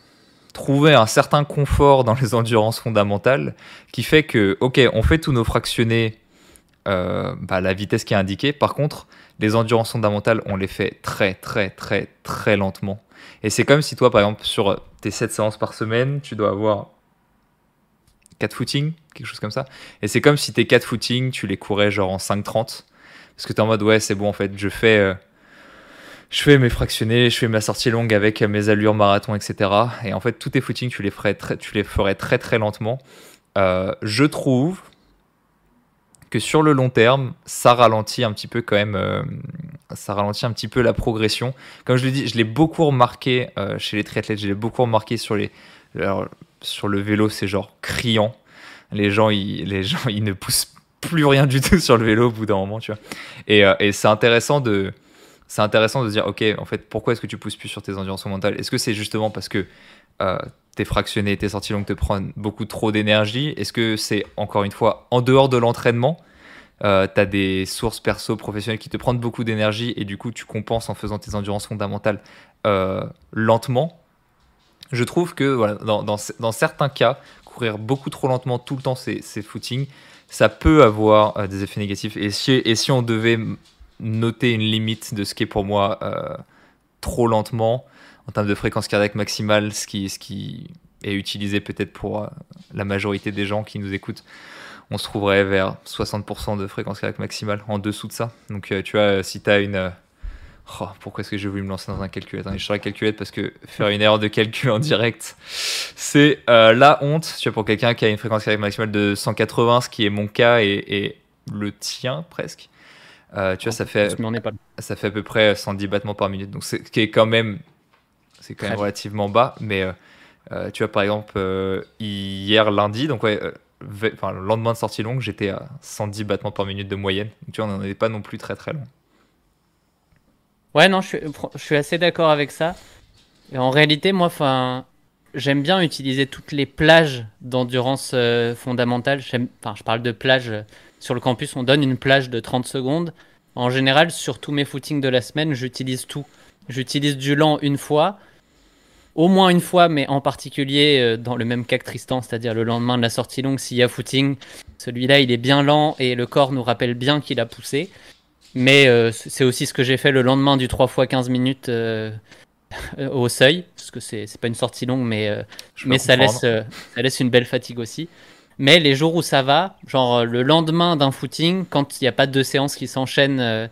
trouver un certain confort dans les endurances fondamentales qui fait que, ok, on fait tous nos fractionnés euh, bah, la vitesse qui est indiquée. Par contre, les endurances fondamentales, on les fait très, très, très, très lentement. Et c'est comme si toi, par exemple, sur tes 7 séances par semaine, tu dois avoir 4 footings, quelque chose comme ça. Et c'est comme si tes 4 footings, tu les courais genre en 5.30. Parce que tu es en mode, ouais, c'est bon, en fait, je fais, euh, je fais mes fractionnés, je fais ma sortie longue avec mes allures marathon, etc. Et en fait, tous tes footings, tu les ferais très, tu les ferais très, très lentement. Euh, je trouve que sur le long terme, ça ralentit un petit peu quand même, euh, ça ralentit un petit peu la progression. Comme je l'ai dit, je l'ai beaucoup remarqué euh, chez les triathlètes, je l'ai beaucoup remarqué sur les, sur le vélo, c'est genre criant. Les gens, ils, les gens, ils ne poussent plus rien du tout sur le vélo au bout d'un moment, tu vois. Et, euh, et c'est intéressant de, c'est intéressant de se dire, ok, en fait, pourquoi est-ce que tu pousses plus sur tes endurance mentales? Est-ce que c'est justement parce que t'es fractionné, t'es sorti longue te prennent beaucoup trop d'énergie? Est-ce que c'est encore une fois en dehors de l'entraînement? Euh, tu as des sources perso professionnelles qui te prennent beaucoup d'énergie et du coup tu compenses en faisant tes endurances fondamentales euh, lentement? Je trouve que dans, certains cas, courir beaucoup trop lentement tout le temps ces, footings, ça peut avoir euh, des effets négatifs. Et si, et si on devait noter une limite de ce qui est pour moi euh, trop lentement, en termes de fréquence cardiaque maximale, ce qui, est utilisé peut-être pour euh, la majorité des gens qui nous écoutent, on se trouverait vers 60% de fréquence cardiaque maximale en dessous de ça. Donc euh, tu vois, si tu as une... Oh, pourquoi est-ce que j'ai voulu me lancer dans un calcul? Attends, je serai calculette parce que faire une erreur de calcul en direct, c'est la honte. Tu vois, pour quelqu'un qui a une fréquence cardiaque maximale de 180, ce qui est mon cas et, le tien presque. Tu vois, ça fait, ça fait à peu près 110 battements par minute. Donc, c'est qui est quand même, c'est quand même relativement bas. Mais euh, tu vois, par exemple, euh, hier lundi, donc ouais, euh, enfin, le lendemain de sortie longue, j'étais à 110 battements par minute de moyenne. tu vois, on n'en est pas non plus très très long. Ouais, non, je suis, je suis assez d'accord avec ça. Et en réalité, moi, enfin, j'aime bien utiliser toutes les plages d'endurance fondamentale. Enfin, je parle de plages. Sur le campus, on donne une plage de 30 secondes. En général, sur tous mes footings de la semaine, j'utilise tout. J'utilise du lent une fois au moins une fois, mais en particulier euh, dans le même cas que Tristan, c'est-à-dire le lendemain de la sortie longue, s'il y a footing, celui-là il est bien lent et le corps nous rappelle bien qu'il a poussé. Mais euh, c'est aussi ce que j'ai fait le lendemain du 3 x 15 minutes euh, *laughs* au seuil, parce que c'est pas une sortie longue, mais, mais ça, laisse, ça laisse une belle fatigue aussi. Mais les jours où ça va, genre le lendemain d'un footing, quand il n'y a pas deux séances qui s'enchaînent,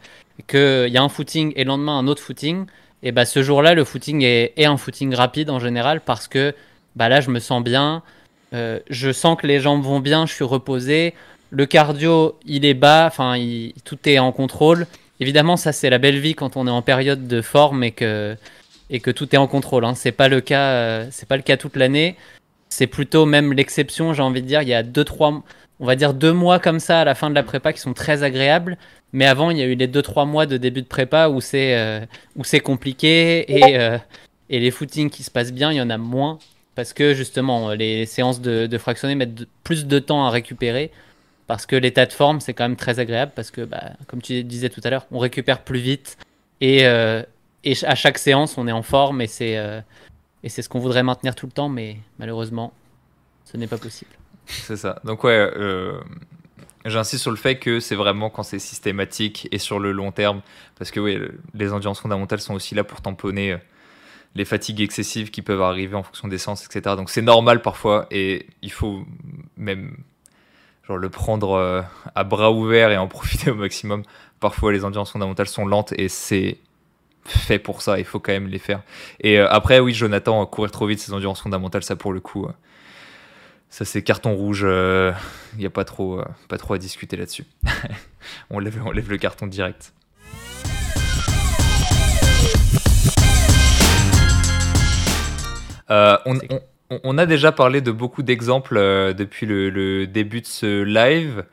qu'il y a un footing et le lendemain un autre footing, et bah ce jour-là, le footing est, un footing rapide en général parce que bah là, je me sens bien, euh, je sens que les jambes vont bien, je suis reposé. Le cardio, il est bas, enfin, tout est en contrôle. Évidemment, ça, c'est la belle vie quand on est en période de forme et que, et que tout est en contrôle. Hein. C'est pas euh, pas le cas toute l'année. C'est plutôt même l'exception, j'ai envie de dire. Il y a deux, trois, on va dire deux mois comme ça à la fin de la prépa qui sont très agréables. Mais avant, il y a eu les 2-3 mois de début de prépa où c'est euh, c'est compliqué et, euh, et les footings qui se passent bien, il y en a moins parce que justement les séances de, de fractionner mettent plus de temps à récupérer parce que l'état de forme c'est quand même très agréable parce que bah, comme tu disais tout à l'heure, on récupère plus vite et, euh, et à chaque séance on est en forme et c'est et c'est ce qu'on voudrait maintenir tout le temps, mais malheureusement ce n'est pas possible. C'est ça. Donc ouais. J'insiste sur le fait que c'est vraiment quand c'est systématique et sur le long terme, parce que oui, les endurances fondamentales sont aussi là pour tamponner euh, les fatigues excessives qui peuvent arriver en fonction des séances, etc. Donc c'est normal parfois et il faut même genre, le prendre euh, à bras ouverts et en *laughs* profiter au maximum. Parfois les endurances fondamentales sont lentes et c'est fait pour ça, il faut quand même les faire. Et euh, après, oui, Jonathan, courir trop vite, ces endurances fondamentales, ça pour le coup, ça c'est carton rouge, il euh, n'y a pas trop, euh, pas trop à discuter là-dessus. *laughs* on, lève, on lève le carton direct. Euh, on, a déjà parlé de beaucoup d'exemples depuis le, début de ce live.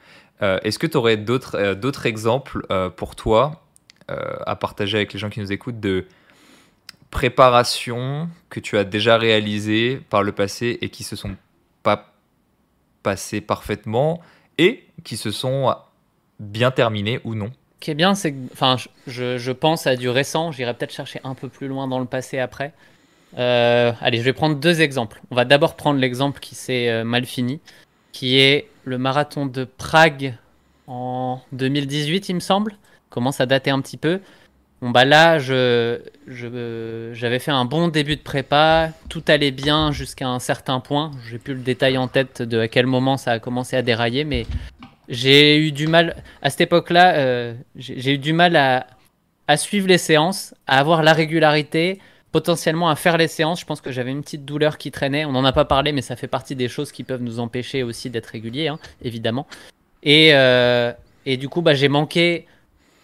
Est-ce que tu aurais d'autres exemples pour toi à partager avec les gens qui nous écoutent de préparation que tu as déjà réalisées par le passé et qui se sont pas passé parfaitement et qui se sont bien terminés ou non qui est bien, c'est que, enfin, je, je, pense à du récent. J'irai peut-être chercher un peu plus loin dans le passé après. Euh, allez, je vais prendre deux exemples. On va d'abord prendre l'exemple qui s'est euh, mal fini, qui est le marathon de Prague en 2018, il me semble. Commence à dater un petit peu. Bon bah là, je, j'avais fait un bon début de prépa, tout allait bien jusqu'à un certain point. J'ai plus le détail en tête de à quel moment ça a commencé à dérailler, mais j'ai eu du mal à cette époque-là. Euh, j'ai eu du mal à, à suivre les séances, à avoir la régularité, potentiellement à faire les séances. Je pense que j'avais une petite douleur qui traînait. On n'en a pas parlé, mais ça fait partie des choses qui peuvent nous empêcher aussi d'être réguliers, hein, évidemment. Et, euh, et, du coup, bah, j'ai manqué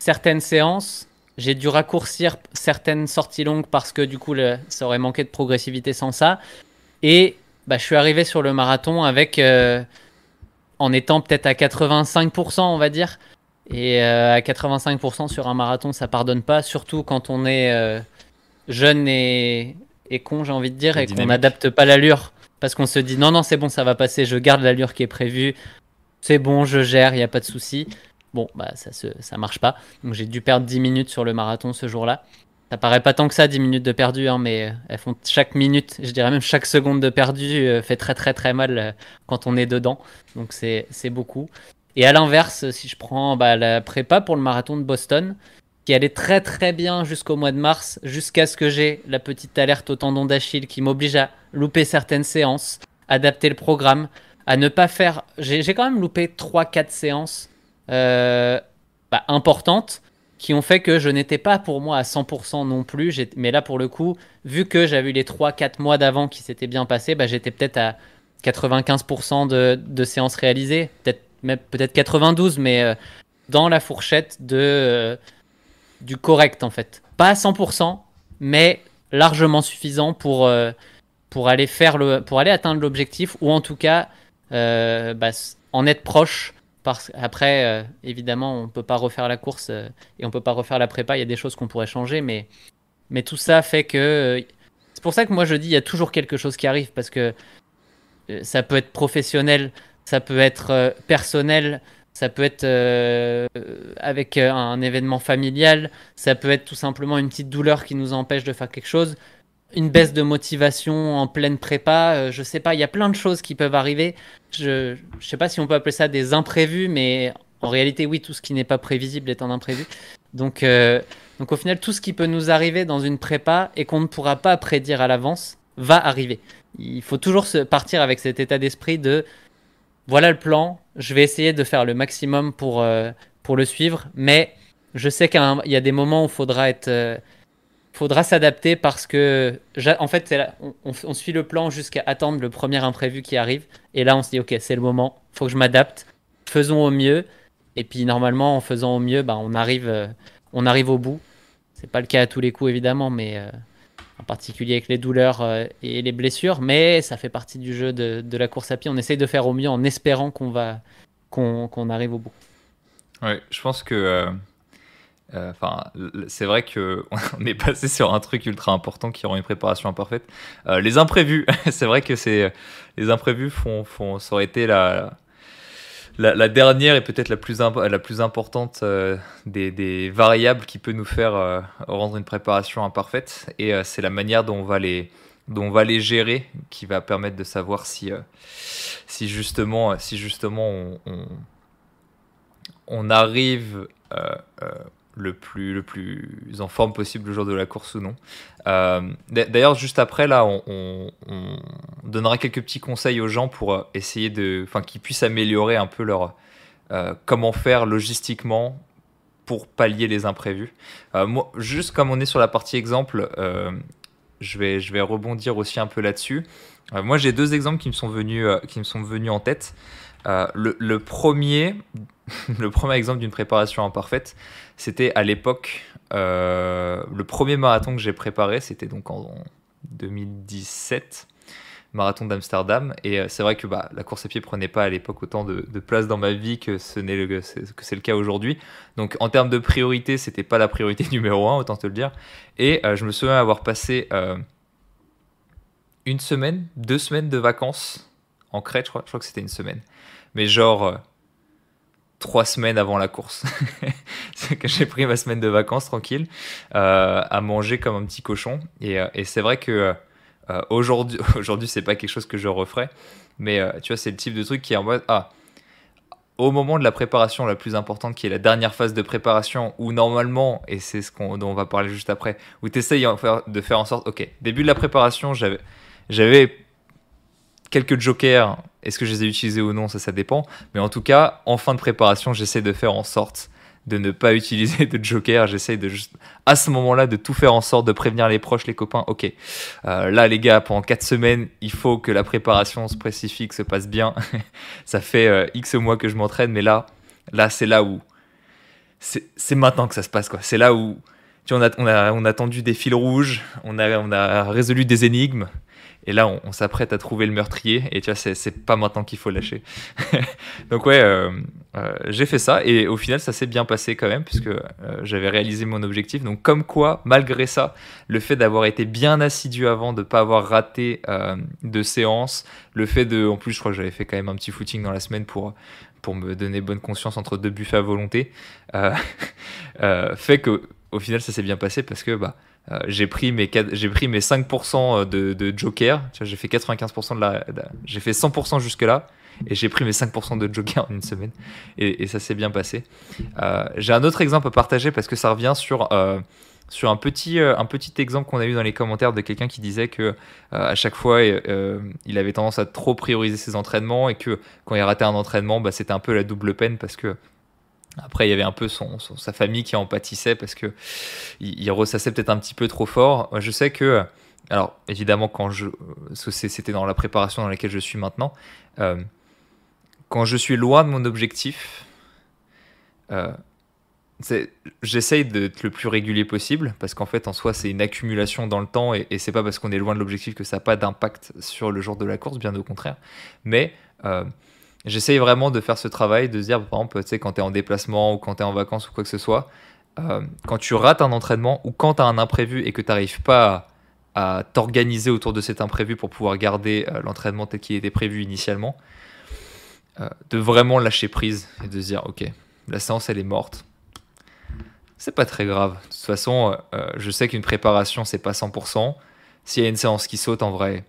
certaines séances. J'ai dû raccourcir certaines sorties longues parce que du coup, ça aurait manqué de progressivité sans ça. Et bah, je suis arrivé sur le marathon avec, euh, en étant peut-être à 85%, on va dire. Et euh, à 85% sur un marathon, ça pardonne pas, surtout quand on est jeune et, et con, j'ai envie de dire, et, qu'on n'adapte pas l'allure. Parce qu'on se dit non, non, c'est bon, ça va passer, je garde l'allure qui est prévue, c'est bon, je gère, il n'y a pas de souci. Bon, bah ça, se, ça marche pas. Donc j'ai dû perdre 10 minutes sur le marathon ce jour-là. Ça paraît pas tant que ça, 10 minutes de perdu, hein, mais euh, elles font chaque minute, je dirais même chaque seconde de perdu euh, fait très très très mal euh, quand on est dedans. Donc c'est beaucoup. Et à l'inverse, si je prends bah, la prépa pour le marathon de Boston, qui allait très très bien jusqu'au mois de mars, jusqu'à ce que j'ai la petite alerte au tendon d'Achille qui m'oblige à louper certaines séances, adapter le programme, à ne pas faire. J'ai quand même loupé 3-4 séances euh, bah, importantes qui ont fait que je n'étais pas pour moi à 100% non plus. Mais là, pour le coup, vu que j'avais eu les 3-4 mois d'avant qui s'étaient bien passés, bah, j'étais peut-être à 95% de, séances réalisées, peut-être peut 92, mais euh, dans la fourchette de. Euh, du correct en fait. Pas à 100%, mais largement suffisant pour, pour, aller, faire le, pour aller atteindre l'objectif ou en tout cas bah, en être proche. Parce après, euh, évidemment, on ne peut pas refaire la course et on ne peut pas refaire la prépa. Il y a des choses qu'on pourrait changer, mais, mais tout ça fait que. c'est pour ça que moi je dis il y a toujours quelque chose qui arrive parce que ça peut être professionnel, ça peut être personnel, ça peut être euh, avec euh, un événement familial, ça peut être tout simplement une petite douleur qui nous empêche de faire quelque chose, une baisse de motivation en pleine prépa, euh, je sais pas, il y a plein de choses qui peuvent arriver. Je, ne sais pas si on peut appeler ça des imprévus, mais en réalité, oui, tout ce qui n'est pas prévisible est un imprévu. Donc, donc au final, tout ce qui peut nous arriver dans une prépa et qu'on ne pourra pas prédire à l'avance va arriver. Il faut toujours se partir avec cet état d'esprit de voilà le plan, je vais essayer de faire le maximum pour, euh, pour le suivre, mais je sais qu'il y a des moments où il faudra être... Euh, faudra s'adapter parce que, en fait, on, suit le plan jusqu'à attendre le premier imprévu qui arrive. Et là, on se dit, ok, c'est le moment, faut que je m'adapte, faisons au mieux. Et puis, normalement, en faisant au mieux, bah, on, arrive, euh, on arrive au bout. C'est pas le cas à tous les coups, évidemment, mais en particulier avec les douleurs euh, et les blessures, mais ça fait partie du jeu de, la course à pied. On essaye de faire au mieux en espérant qu'on va qu'on arrive au bout. Oui, je pense que euh, euh, enfin, c'est vrai que *laughs* on est passé sur un truc ultra important qui rend une préparation imparfaite. les imprévus, *laughs* c'est vrai que c'est les imprévus font, font, ça aurait été la, la, dernière est peut-être la plus, la plus importante euh, des, variables qui peut nous faire euh, rendre une préparation imparfaite. Et euh, c'est la manière dont on, va les, dont on va les gérer qui va permettre de savoir si, si justement, si justement on, on arrive le plus, le plus en forme possible le jour de la course ou non. Euh, d'ailleurs, juste après, là, on, donnera quelques petits conseils aux gens pour euh, essayer de. Enfin, qu'ils puissent améliorer un peu leur. Euh, comment faire logistiquement pour pallier les imprévus. moi, juste comme on est sur la partie exemple, je, vais, je vais rebondir aussi un peu là-dessus. moi, j'ai deux exemples qui me sont venus, qui me sont venus en tête. Le, le, premier, *laughs* le premier exemple d'une préparation imparfaite, c'était à l'époque, euh, le premier marathon que j'ai préparé, c'était donc en 2017, marathon d'Amsterdam. Et euh, c'est vrai que bah, la course à pied prenait pas à l'époque autant de, place dans ma vie que ce n'est le, c'est le cas aujourd'hui. Donc en termes de priorité, c'était pas la priorité *laughs* numéro un, autant te le dire. Et euh, je me souviens avoir passé une semaine, deux semaines de vacances en Crète, je crois, je crois que c'était une semaine. Mais genre trois semaines avant la course. *laughs* c'est que j'ai pris ma semaine de vacances tranquille, à manger comme un petit cochon. Et, et c'est vrai que aujourd'hui, *laughs* aujourd'hui, c'est pas quelque chose que je referais. Mais tu vois, c'est le type de truc qui est en mode Ah, au moment de la préparation la plus importante, qui est la dernière phase de préparation, où normalement, et c'est ce dont on va parler juste après, où tu essayes de faire en sorte, ok, début de la préparation, j'avais quelques jokers, est-ce que je les ai utilisés ou non, ça, ça dépend, mais en tout cas, en fin de préparation, j'essaie de faire en sorte de ne pas *laughs* utiliser de joker. J'essaye de juste, à ce moment-là, de tout faire en sorte de prévenir les proches, les copains. Ok, euh, là, les gars, pendant 4 semaines, il faut que la préparation spécifique se passe bien. *laughs* ça fait euh, X mois que je m'entraîne, mais là, là, c'est là où. C'est maintenant que ça se passe, quoi. C'est là où. Tu vois, on, a, on, a, on a tendu des fils rouges, on a, on a résolu des énigmes. Et là, on, s'apprête à trouver le meurtrier. Et tu vois, c'est pas maintenant qu'il faut lâcher. *laughs* Donc ouais, euh, euh, j'ai fait ça. Et au final, ça s'est bien passé quand même, puisque euh, j'avais réalisé mon objectif. Donc comme quoi, malgré ça, le fait d'avoir été bien assidu avant, de ne pas avoir raté de séance, le fait de... En plus, je crois que j'avais fait quand même un petit footing dans la semaine pour pour me donner bonne conscience entre deux buffets à volonté, *laughs* fait que au final ça s'est bien passé parce que bah euh, j'ai pris mes j'ai pris mes 5% euh, de, joker. J'ai fait 95% de la, j'ai fait 100% jusque là et j'ai pris mes 5% de joker *laughs* en une semaine et, ça s'est bien passé. Euh, j'ai un autre exemple à partager parce que ça revient sur sur un petit, un petit exemple qu'on a eu dans les commentaires de quelqu'un qui disait que à chaque fois il avait tendance à trop prioriser ses entraînements et que quand il ratait un entraînement, bah, c'était un peu la double peine parce que après, il y avait un peu son, sa famille qui en pâtissait parce que il, ressassait peut-être un petit peu trop fort. Je sais que, alors évidemment, quand je, c'était dans la préparation dans laquelle je suis maintenant, euh, quand je suis loin de mon objectif, euh, j'essaye d'être le plus régulier possible parce qu'en fait, en soi, c'est une accumulation dans le temps et, et c'est pas parce qu'on est loin de l'objectif que ça n'a pas d'impact sur le jour de la course, bien au contraire. Mais euh, j'essaye vraiment de faire ce travail, de se dire, par exemple, tu sais, quand tu es en déplacement ou quand tu es en vacances ou quoi que ce soit, euh, quand tu rates un entraînement ou quand tu as un imprévu et que tu n'arrives pas à, t'organiser autour de cet imprévu pour pouvoir garder euh, l'entraînement tel qu'il était prévu initialement, euh, de vraiment lâcher prise et de se dire, ok, la séance, elle est morte. C'est pas très grave. De toute façon, je sais qu'une préparation, c'est pas 100%. S'il y a une séance qui saute, en vrai,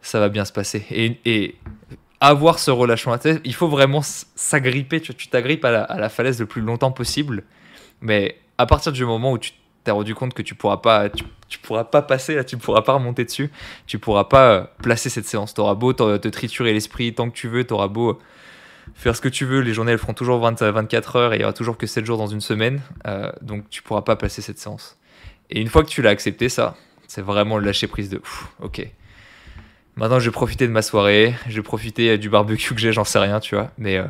ça va bien se passer. Et, et avoir ce relâchement. Il faut vraiment s'agripper, tu t'agrippes à, à, la falaise le plus longtemps possible. Mais à partir du moment où tu t'es rendu compte que tu pourras pas, tu, pourras pas passer là, tu pourras pas remonter dessus, tu pourras pas euh, placer cette séance. T'auras beau te, triturer l'esprit tant que tu veux, t'auras beau faire ce que tu veux. Les journées elles feront toujours 24 heures et il y aura toujours que 7 jours dans une semaine. Euh, donc tu pourras pas placer cette séance. Et une fois que tu l'as accepté, ça, c'est vraiment le lâcher prise de ok Maintenant, je vais profiter de ma soirée, je vais profiter euh, du barbecue que j'ai, j'en sais rien, tu vois. Mais euh,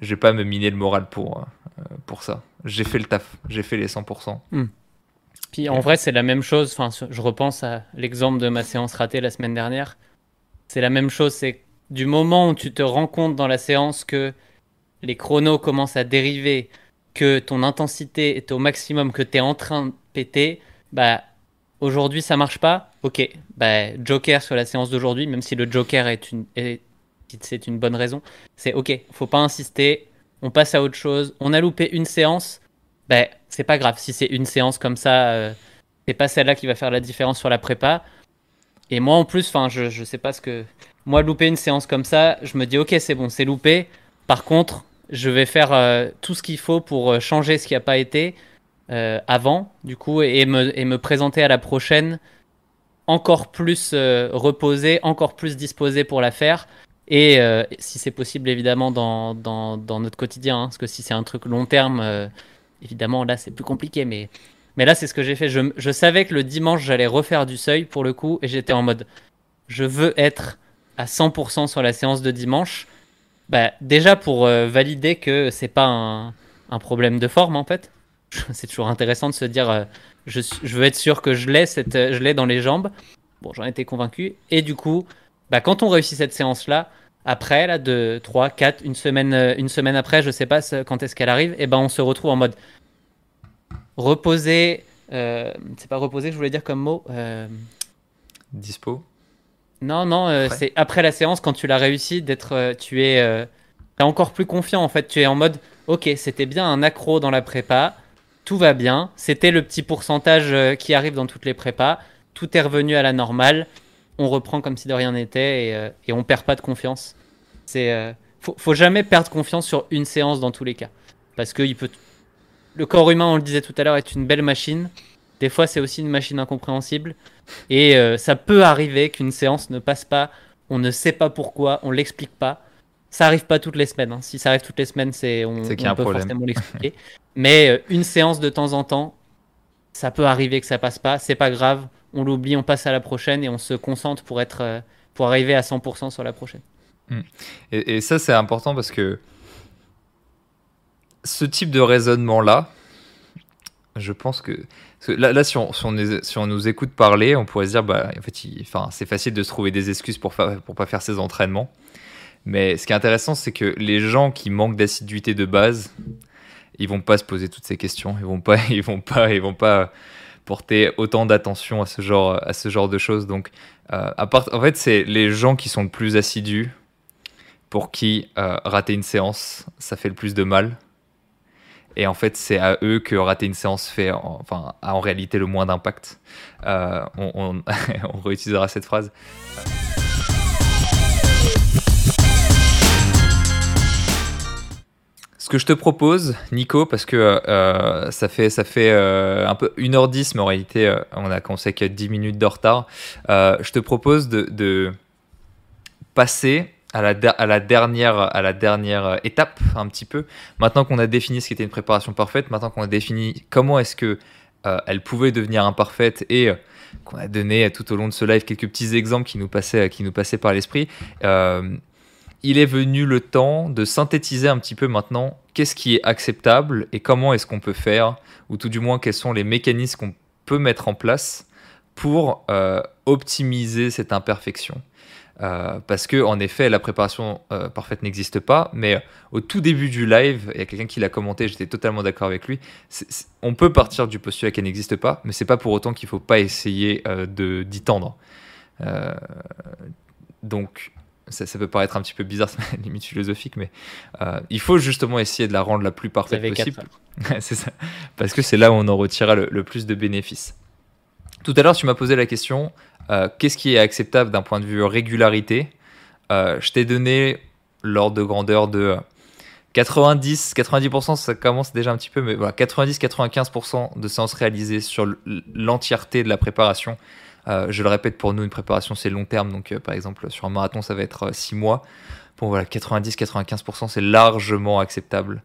je vais pas me miner le moral pour, euh, pour ça. J'ai fait le taf, j'ai fait les 100%. Hmm. Puis en vrai, c'est la même chose. Enfin, je repense à l'exemple de ma séance ratée la semaine dernière. C'est la même chose. C'est du moment où tu te rends compte dans la séance que les chronos commencent à dériver, que ton intensité est au maximum, que tu es en train de péter, bah Aujourd'hui, ça marche pas. Ok, bah, Joker sur la séance d'aujourd'hui, même si le Joker est une, c'est une bonne raison. C'est ok, faut pas insister. On passe à autre chose. On a loupé une séance. Ben, c'est pas grave. Si c'est une séance comme ça, euh, c'est pas celle-là qui va faire la différence sur la prépa. Et moi, en plus, enfin, je, je sais pas ce que. Moi, louper une séance comme ça, je me dis ok, c'est bon, c'est loupé. Par contre, je vais faire euh, tout ce qu'il faut pour euh, changer ce qui a pas été euh, avant, du coup, et me, présenter à la prochaine encore plus euh, reposé, encore plus disposé pour la faire. Et euh, si c'est possible, évidemment, dans, notre quotidien, hein, parce que si c'est un truc long terme, évidemment, là, c'est plus compliqué. Mais, là, c'est ce que j'ai fait. Je, savais que le dimanche, j'allais refaire du seuil pour le coup, et j'étais en mode, je veux être à 100% sur la séance de dimanche. Bah, déjà pour valider que c'est pas un problème de forme, en fait *laughs* c'est toujours intéressant de se dire euh, je, veux être sûr que je l'ai cette je l'ai dans les jambes. Bon j'en étais convaincu. Et du coup bah, quand on réussit cette séance là après là de 3 4 une semaine euh, une semaine après je sais pas quand est-ce qu'elle arrive et ben on se retrouve en mode reposer euh, c'est pas reposer je voulais dire comme mot dispo. Non non c'est après la séance quand tu l'as réussi d'être tu es es encore plus confiant en fait. Tu es en mode, ok, c'était bien un accro dans la prépa, tout va bien, c'était le petit pourcentage euh, qui arrive dans toutes les prépas, tout est revenu à la normale, on reprend comme si de rien n'était et, euh, on perd pas de confiance. C'est euh, faut, jamais perdre confiance sur une séance dans tous les cas, parce que. Le corps humain, on le disait tout à l'heure, est une belle machine. Des fois, c'est aussi une machine incompréhensible. Et ça peut arriver qu'une séance ne passe pas. On ne sait pas pourquoi, on l'explique pas. Ça arrive pas toutes les semaines. Hein. Si ça arrive toutes les semaines, c'est on, on peut problème. forcément *laughs* l'expliquer. Mais euh, une séance de temps en temps, ça peut arriver que ça passe pas. C'est pas grave. On l'oublie, on passe à la prochaine et on se concentre pour être, euh, pour arriver à 100% sur la prochaine. Mmh. Et, et, ça, c'est important parce que ce type de raisonnement là, je pense que là, là si, on, si, on, si, on, nous écoute parler, on pourrait se dire, bah, en fait, il, c'est facile de se trouver des excuses pour ne pour pas faire ses entraînements. Mais ce qui est intéressant, c'est que les gens qui manquent d'assiduité de base, ils vont pas se poser toutes ces questions. Ils vont pas, *laughs* ils vont pas, ils vont pas porter autant d'attention à ce genre, à ce genre de choses. Donc, euh, en fait, c'est les gens qui sont le plus assidus pour qui euh, rater une séance, ça fait le plus de mal. Et en fait, c'est à eux que rater une séance fait, enfin, a en réalité le moins d'impact. Euh, on, *laughs* réutilisera cette phrase. Ce que je te propose, Nico, parce que euh, ça fait, ça fait euh, un peu 1h10, mais en réalité, euh, on a commencé avec 10 minutes de retard. je te propose de, de passer à la, à, la dernière, à la dernière étape, un petit peu. Maintenant qu'on a défini ce qui était une préparation parfaite, maintenant qu'on a défini comment est-ce que elle pouvait devenir imparfaite et qu'on a donné tout au long de ce live quelques petits exemples qui nous passaient, qui nous passaient par l'esprit il est venu le temps de synthétiser un petit peu maintenant qu'est-ce qui est acceptable et comment est-ce qu'on peut faire, ou tout du moins quels sont les mécanismes qu'on peut mettre en place pour euh, optimiser cette imperfection. Euh, parce que en effet, la préparation euh, parfaite n'existe pas. Mais au tout début du live, il y a quelqu'un qui l'a commenté, j'étais totalement d'accord avec lui. On peut partir du postulat qu'elle n'existe pas, mais c'est pas pour autant qu'il faut pas essayer de d'y tendre. donc ça, ça, peut paraître un petit peu bizarre, *laughs* limite philosophique, mais euh, il faut justement essayer de la rendre la plus parfaite possible. *laughs* c'est ça, parce que c'est là où on en retirera le, le, plus de bénéfices. Tout à l'heure, tu m'as posé la question euh, qu'est-ce qui est acceptable d'un point de vue régularité? Euh, Je t'ai donné l'ordre de grandeur de 90, 90%, ça commence déjà un petit peu, mais voilà, 90-95% de séances réalisées sur l'entièreté de la préparation. Euh, je le répète, pour nous, une préparation, c'est long terme. Donc, euh, par exemple, sur un marathon, ça va être 6 mois. Bon, voilà, 90-95%, c'est largement acceptable.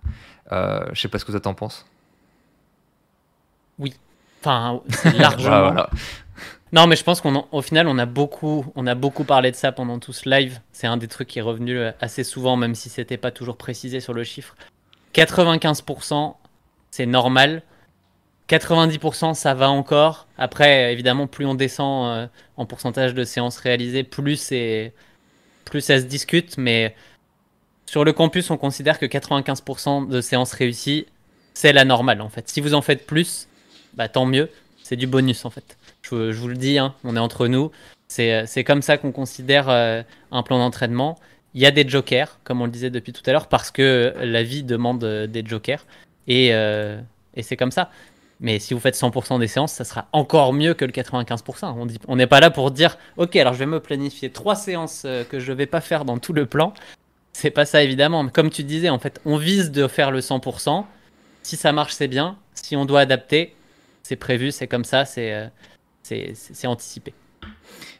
Euh, je sais pas ce que toi t'en penses. Oui. Enfin, *laughs* largement. ah, voilà. Non, mais je pense qu'au final, on a, beaucoup, on a beaucoup parlé de ça pendant tout ce live. C'est un des trucs qui est revenu assez souvent, même si c'était pas toujours précisé sur le chiffre. 95%, c'est normal. 90% ça va encore. Après, évidemment, plus on descend euh, en pourcentage de séances réalisées, plus, plus ça se discute. Mais sur le campus, on considère que 95% de séances réussies, c'est la normale en fait. Si vous en faites plus, bah, tant mieux. C'est du bonus en fait. Je, vous le dis, hein, on est entre nous. C'est, comme ça qu'on considère euh, un plan d'entraînement. Il y a des jokers, comme on le disait depuis tout à l'heure, parce que la vie demande euh, des jokers. Et, et c'est comme ça. Mais si vous faites 100% des séances, ça sera encore mieux que le 95%. On on n'est pas là pour dire, ok, alors je vais me planifier trois séances euh, que je vais pas faire dans tout le plan. C'est pas ça évidemment. Mais comme tu disais, en fait, on vise de faire le 100%. Si ça marche, c'est bien. Si on doit adapter, c'est prévu, c'est comme ça, c'est euh, c'est anticipé.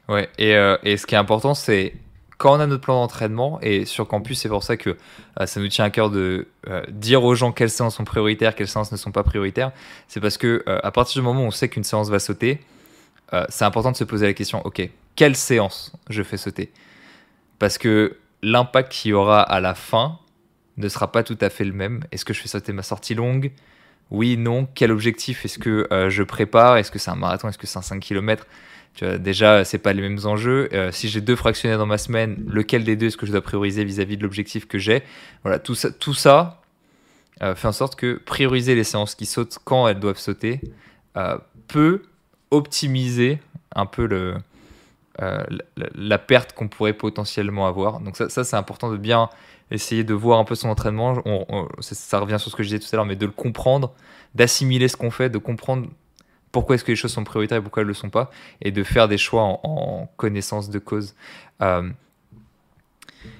Ouais. Et, euh, et ce qui est important, c'est quand on a notre plan d'entraînement, et sur campus, c'est pour ça que euh, ça nous tient à cœur de euh, dire aux gens quelles séances sont prioritaires, quelles séances ne sont pas prioritaires, c'est parce que euh, à partir du moment où on sait qu'une séance va sauter, c'est important de se poser la question, ok, quelle séance je fais sauter? Parce que l'impact qu'il y aura à la fin ne sera pas tout à fait le même. Est-ce que je fais sauter ma sortie longue? Oui, non. Quel objectif est-ce que je prépare? Est-ce que c'est un marathon? Est-ce que c'est un 5 km tu vois, déjà, c'est pas les mêmes enjeux. Euh, si j'ai deux fractionnaires dans ma semaine, lequel des deux est-ce que je dois prioriser vis-à-vis -vis de l'objectif que j'ai? Voilà, tout ça, tout ça euh, fait en sorte que prioriser les séances qui sautent quand elles doivent sauter euh, peut optimiser un peu la, perte qu'on pourrait potentiellement avoir. Donc ça c'est important de bien essayer de voir un peu son entraînement. ça, revient sur ce que je disais tout à l'heure, mais de le comprendre, d'assimiler ce qu'on fait, de comprendre pourquoi est-ce que les choses sont prioritaires et pourquoi elles ne le sont pas, et de faire des choix en, connaissance de cause. Euh,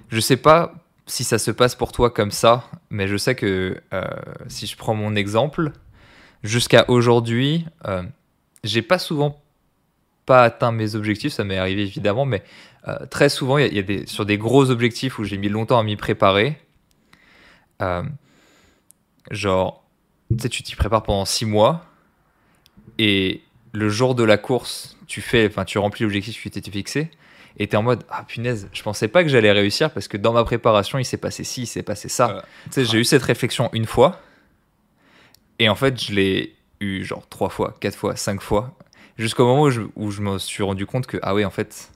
je sais pas si ça se passe pour toi comme ça, mais je sais que euh, si je prends mon exemple, jusqu'à aujourd'hui, euh, j'ai pas souvent pas atteint mes objectifs, ça m'est arrivé évidemment, mais euh, très souvent, il y a, des, sur des gros objectifs où j'ai mis longtemps à m'y préparer, euh, genre, tu sais, tu t'y prépares pendant six mois, et le jour de la course, tu fais, enfin, tu remplis l'objectif que tu t'étais fixé, et tu es en mode, ah punaise, je pensais pas que j'allais réussir parce que dans ma préparation, il s'est passé ci, il s'est passé ça. tu sais, j'ai eu cette réflexion une fois, et en fait, je l'ai eu genre trois fois, quatre fois, cinq fois, jusqu'au moment où je, me suis rendu compte que, ah oui, en fait,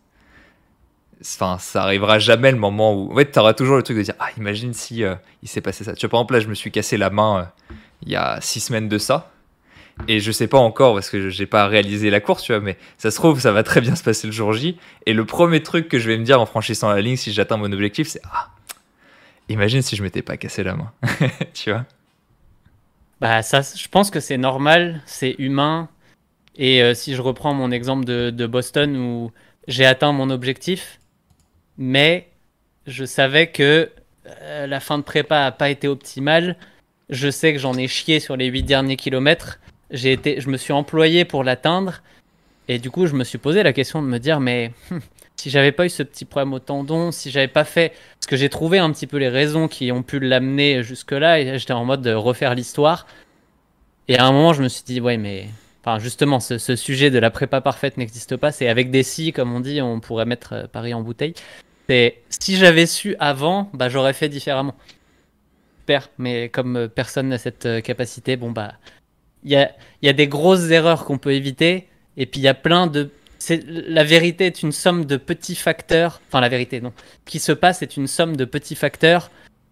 enfin, ça arrivera jamais le moment où. En fait, tu auras toujours le truc de dire, ah, imagine si euh, il s'est passé ça. Tu vois, par exemple, là, je me suis cassé la main euh, il y a six semaines de ça. Et je sais pas encore parce que j'ai pas réalisé la course, tu vois, mais ça se trouve, ça va très bien se passer le jour J. Et le premier truc que je vais me dire en franchissant la ligne si j'atteins mon objectif, c'est Ah, imagine si je m'étais pas cassé la main. *laughs* tu vois Bah, ça, je pense que c'est normal, c'est humain. Et euh, si je reprends mon exemple de, Boston où j'ai atteint mon objectif, mais je savais que euh, la fin de prépa n'a pas été optimale. Je sais que j'en ai chié sur les 8 derniers kilomètres. J'ai été, je me suis employé pour l'atteindre. Et du coup, je me suis posé la question de me dire, mais hmm, si j'avais pas eu ce petit problème au tendon, si j'avais pas fait, parce que j'ai trouvé un petit peu les raisons qui ont pu l'amener jusque-là, et j'étais en mode de refaire l'histoire. Et à un moment, je me suis dit, ouais, mais Enfin, justement, ce, sujet de la prépa parfaite n'existe pas. C'est avec des si, comme on dit, on pourrait mettre euh, Paris en bouteille. C'est si j'avais su avant, bah, j'aurais fait différemment. Super, mais comme euh, personne n'a cette euh, capacité, bon, bah, il y a, des grosses erreurs qu'on peut éviter. Et puis, il y a plein de. La vérité est une somme de petits facteurs. Enfin, la vérité, non. Ce qui se passe est une somme de petits facteurs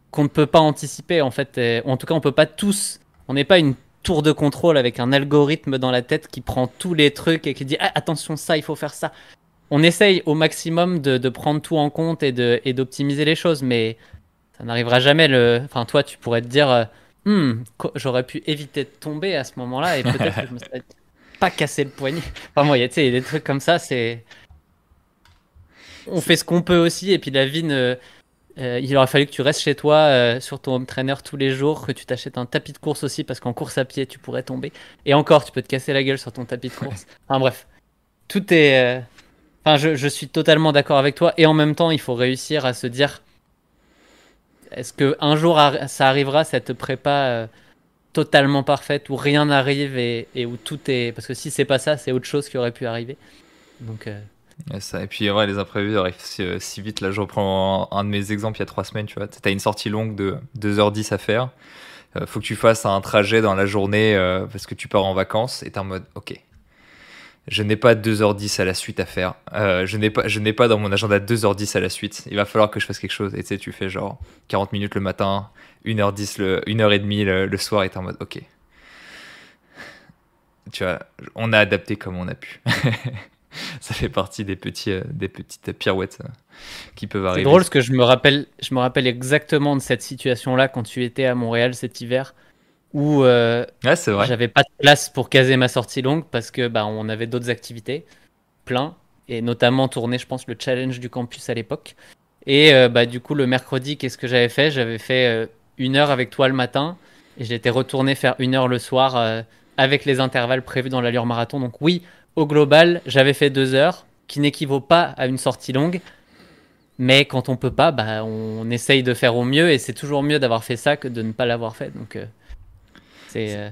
qu'on ne peut pas anticiper, en fait. en tout cas, on peut pas tous. On n'est pas une tour de contrôle avec un algorithme dans la tête qui prend tous les trucs et qui dit ah, attention ça il faut faire ça. On essaye au maximum de, prendre tout en compte et de et d'optimiser les choses mais ça n'arrivera jamais le enfin toi tu pourrais te dire euh, hmm, j'aurais pu éviter de tomber à ce moment là et peut-être que je me serais *laughs* pas cassé le poignet. Enfin moi il y a des trucs comme ça c'est on fait ce qu'on peut aussi et puis la vie ne euh, il aurait fallu que tu restes chez toi euh, sur ton home trainer tous les jours, que tu t'achètes un tapis de course aussi, parce qu'en course à pied, tu pourrais tomber. Et encore, tu peux te casser la gueule sur ton tapis de course. enfin bref, tout est... Euh, enfin, je, suis totalement d'accord avec toi. Et en même temps, il faut réussir à se dire, est-ce qu'un jour ça arrivera, cette prépa totalement parfaite, où rien n'arrive et, où tout est... Parce que si c'est pas ça, c'est autre chose qui aurait pu arriver. Donc... Et, puis, ouais, les imprévus arrivent euh, si, vite. Là, je reprends un, de mes exemples il y a trois semaines. Tu vois, as une sortie longue de 2h10 à faire. Euh, faut que tu fasses un trajet dans la journée euh, parce que tu pars en vacances et tu es en mode, ok, je n'ai pas 2h10 à la suite à faire. je n'ai pas, pas dans mon agenda 2h10 à la suite. Il va falloir que je fasse quelque chose. Et tu sais, tu fais genre 40 minutes le matin, 1h10, le, 1h30 le, le soir et tu es en mode, ok. Tu vois, on a adapté comme on a pu. *laughs* *laughs* ça fait partie des, petits, euh, des petites pirouettes euh, qui peuvent arriver. C'est drôle parce que je me rappelle, je me rappelle exactement de cette situation-là quand tu étais à Montréal cet hiver où euh, j'avais pas de place pour caser ma sortie longue parce que bah, on avait d'autres activités, plein, et notamment tourner, je pense, le challenge du campus à l'époque. Et bah, du coup, le mercredi, qu'est-ce que j'avais fait? J'avais fait une heure avec toi le matin et j'étais retourné faire une heure le soir avec les intervalles prévus dans l'allure marathon. Donc oui, au global, j'avais fait deux heures, qui n'équivaut pas à une sortie longue. Mais quand on peut pas, bah, on essaye de faire au mieux et c'est toujours mieux d'avoir fait ça que de ne pas l'avoir fait. Donc, euh, c'est. Euh,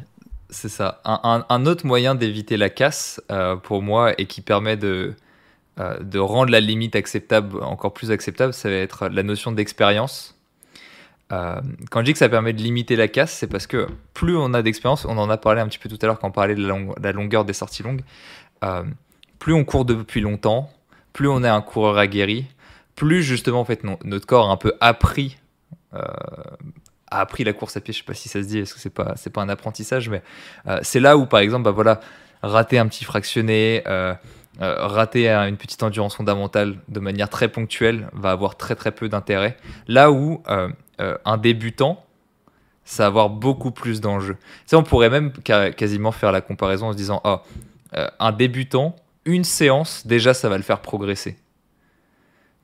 c'est ça. Un, autre moyen d'éviter la casse euh, pour moi et qui permet de, de rendre la limite acceptable encore plus acceptable, ça va être la notion d'expérience. quand je dis que ça permet de limiter la casse, c'est parce que plus on a d'expérience, on en a parlé un petit peu tout à l'heure quand on parlait de la longueur des sorties longues, euh, plus on court depuis longtemps, plus on est un coureur aguerri, plus justement en fait notre corps a un peu appris euh, a appris la course à pied. Je sais pas si ça se dit, est-ce que c'est pas c'est pas un apprentissage, mais euh, c'est là où par exemple bah voilà rater un petit fractionné, rater une petite endurance fondamentale de manière très ponctuelle va avoir très très peu d'intérêt. Là où un débutant, ça va avoir beaucoup plus d'enjeux. on pourrait même quasiment faire la comparaison en se disant, oh, un débutant, une séance, déjà, ça va le faire progresser.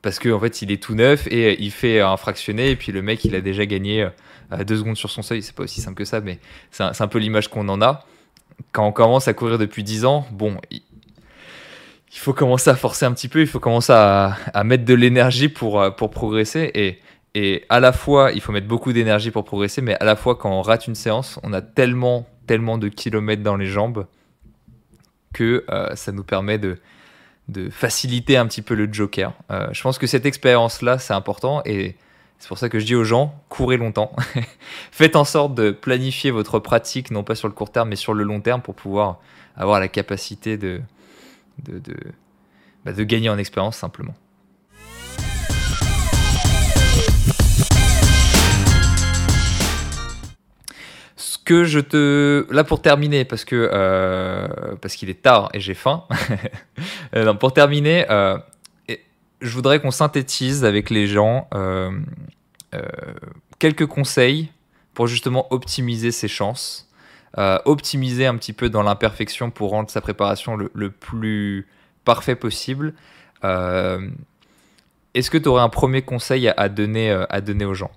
Parce qu'en en fait il est tout neuf et il fait un fractionné et puis le mec il a déjà gagné euh, deux secondes sur son seuil. C'est pas aussi simple que ça mais c'est un, peu l'image qu'on en a. Quand on commence à courir depuis 10 ans bon il, faut commencer à forcer un petit peu il faut commencer à, mettre de l'énergie pour, euh, progresser et à la fois il faut mettre beaucoup d'énergie pour progresser mais à la fois quand on rate une séance on a tellement tellement de kilomètres dans les jambes que euh, ça nous permet de de faciliter un petit peu le joker. Euh, je pense que cette expérience-là, c'est important et c'est pour ça que je dis aux gens, courez longtemps. *laughs* Faites en sorte de planifier votre pratique, non pas sur le court terme, mais sur le long terme pour pouvoir avoir la capacité de, de, de, bah, de gagner en expérience simplement. Que je te là pour terminer parce que euh, parce qu'il est tard et j'ai faim. *laughs* Euh, pour terminer, euh, je voudrais qu'on synthétise avec les gens quelques conseils pour justement optimiser ses chances, optimiser un petit peu dans l'imperfection pour rendre sa préparation le, plus parfait possible. Est-ce que tu aurais un premier conseil à donner, à donner aux gens?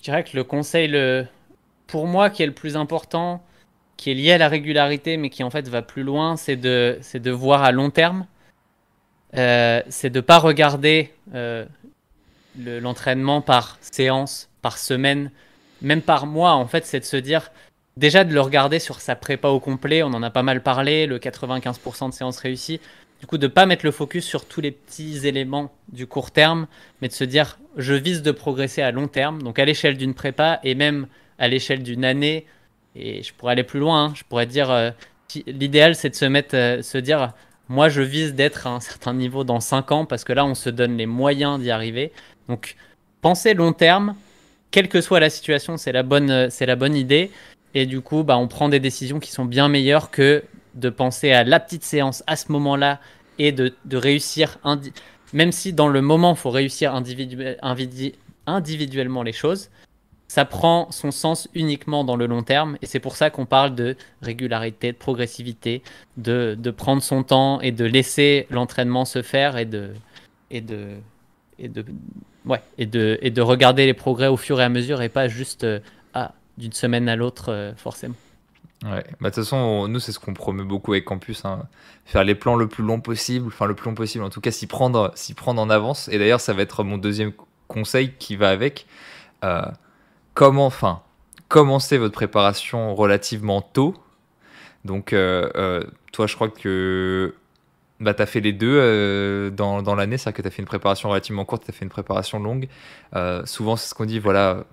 Je dirais que le conseil, le... pour moi, qui est le plus important, qui est lié à la régularité, mais qui en fait va plus loin, c'est de, c'est de voir à long terme. Euh, c'est de ne pas regarder euh, l'entraînement par séance, par semaine, même par mois. En fait, c'est de se dire, déjà de le regarder sur sa prépa au complet. On en a pas mal parlé, le 95% de séances réussies. Du coup, de ne pas mettre le focus sur tous les petits éléments du court terme, mais de se dire, je vise de progresser à long terme, donc à l'échelle d'une prépa et même à l'échelle d'une année. Et je pourrais aller plus loin. Hein. je pourrais dire, euh, l'idéal, c'est de se mettre, euh, se dire, moi, je vise d'être à un *laughs* certain niveau dans 5 ans, parce que là, on se donne les moyens d'y arriver. Donc, penser long terme, quelle que soit la situation, c'est la bonne, euh, c'est la bonne idée. Et du coup, bah, on prend des décisions qui sont bien meilleures que de penser à la petite séance à ce moment-là et de, réussir, même si dans le moment, il faut réussir individuellement les choses, ça prend son sens uniquement dans le long terme. Et c'est pour ça qu'on parle de régularité, de progressivité, de, prendre son temps et de laisser l'entraînement se faire et de, et de, et de, ouais, et de, et de regarder les progrès au fur et à mesure et pas juste euh, d'une semaine à l'autre euh, forcément. Ouais, bah, de toute façon, nous, c'est ce qu'on promet beaucoup avec Campus. Hein. Faire les plans le plus long possible, enfin le plus long possible, en tout cas s'y prendre, s'y prendre en avance. Et d'ailleurs, ça va être mon deuxième conseil qui va avec. Euh, comment, enfin, commencer votre préparation relativement tôt. Donc, euh, euh, toi, je crois que bah, tu as fait les deux dans, dans l'année, c'est-à-dire que tu as fait une préparation relativement courte, tu as fait une préparation longue. souvent, c'est ce qu'on dit, voilà,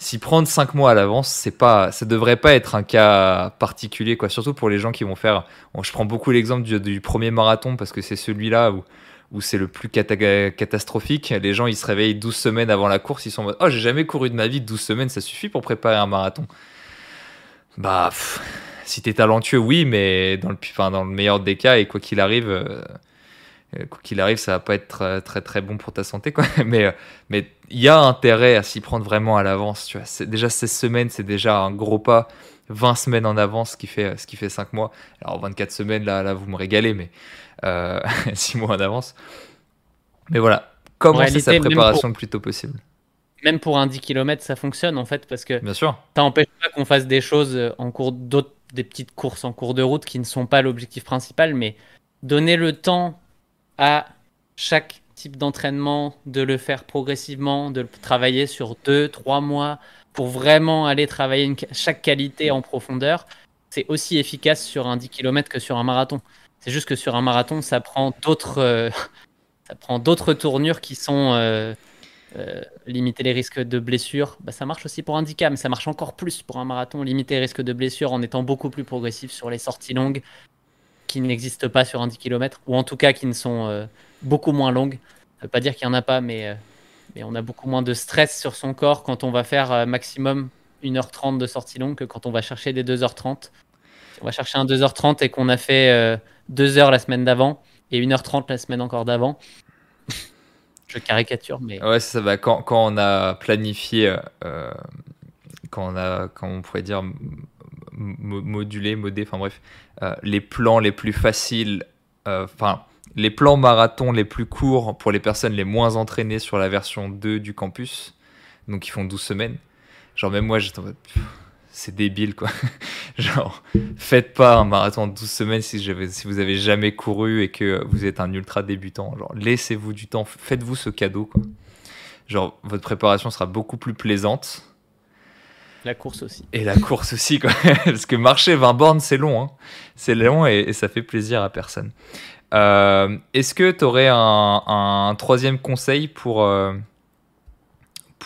s'y prendre 5 mois à l'avance, c'est pas, ça devrait pas être un cas particulier, quoi. Surtout pour les gens qui vont faire. je prends beaucoup l'exemple du, premier marathon parce que c'est celui-là où, où c'est le plus catastrophique. Les gens, ils se réveillent 12 semaines avant la course, ils sont en mode Oh, j'ai jamais couru de ma vie, 12 semaines, ça suffit pour préparer un marathon. Bah, pff, si t'es talentueux, oui, mais dans le, enfin, dans le meilleur des cas, et quoi qu'il arrive. Euh, quoi qu'il arrive, ça va pas être très, très bon pour ta santé, quoi. *laughs* Mais euh, mais il y a intérêt à s'y prendre vraiment à l'avance. Tu vois, déjà 16 semaines, c'est déjà un gros pas. 20 semaines en avance, ce qui fait ce qui fait 5 mois. Alors 24 semaines, là, là, vous me régalez, mais euh, *laughs* 6 mois en avance. Mais voilà, commencer sa préparation le plus tôt possible. Même pour un 10 km, ça fonctionne en fait, parce que Bien sûr. ça n'empêche pas qu'on fasse des choses en cours d'autres, des petites courses en cours de route qui ne sont pas l'objectif principal, mais donner le temps à chaque type d'entraînement de le faire progressivement, de le travailler sur deux, trois mois pour vraiment aller travailler chaque qualité en profondeur, c'est aussi efficace sur un 10 km que sur un marathon. C'est juste que sur un marathon, ça prend d'autres, euh, *laughs* ça prend d'autres tournures qui sont euh, euh, limiter les risques de blessures. Bah, ça marche aussi pour un 10K, mais ça marche encore plus pour un marathon. Limiter les risques de blessures en étant beaucoup plus progressif sur les sorties longues, qui n'existent pas sur un 10 km, ou en tout cas qui ne sont euh, beaucoup moins longues. Ça ne veut pas dire qu'il n'y en a pas, mais, euh, mais on a beaucoup moins de stress sur son corps quand on va faire euh, maximum 1h30 de sortie longue que quand on va chercher des 2h30. on va chercher un 2h30 et qu'on a fait 2 h la semaine d'avant et 1h30 la semaine encore d'avant. *laughs* Je caricature, mais. Ouais, ça va. Quand, quand on a planifié, quand on a, quand on pourrait dire modulé, modé, enfin bref, les plans les plus faciles, enfin les plans marathon les plus courts pour les personnes les moins entraînées sur la version 2 du campus, donc ils font 12 semaines. Genre même moi j'étais c'est débile quoi. *laughs* Genre faites pas un marathon de 12 semaines si, si vous avez jamais couru et que vous êtes un ultra débutant. Genre laissez-vous du temps, faites-vous ce cadeau quoi. Genre votre préparation sera beaucoup plus plaisante. La course aussi. Et la course aussi, quoi. *laughs* Parce que marcher 20 bornes, c'est long. Hein. C'est long et, ça fait plaisir à personne. Euh, est-ce que tu aurais un, troisième conseil pour, euh,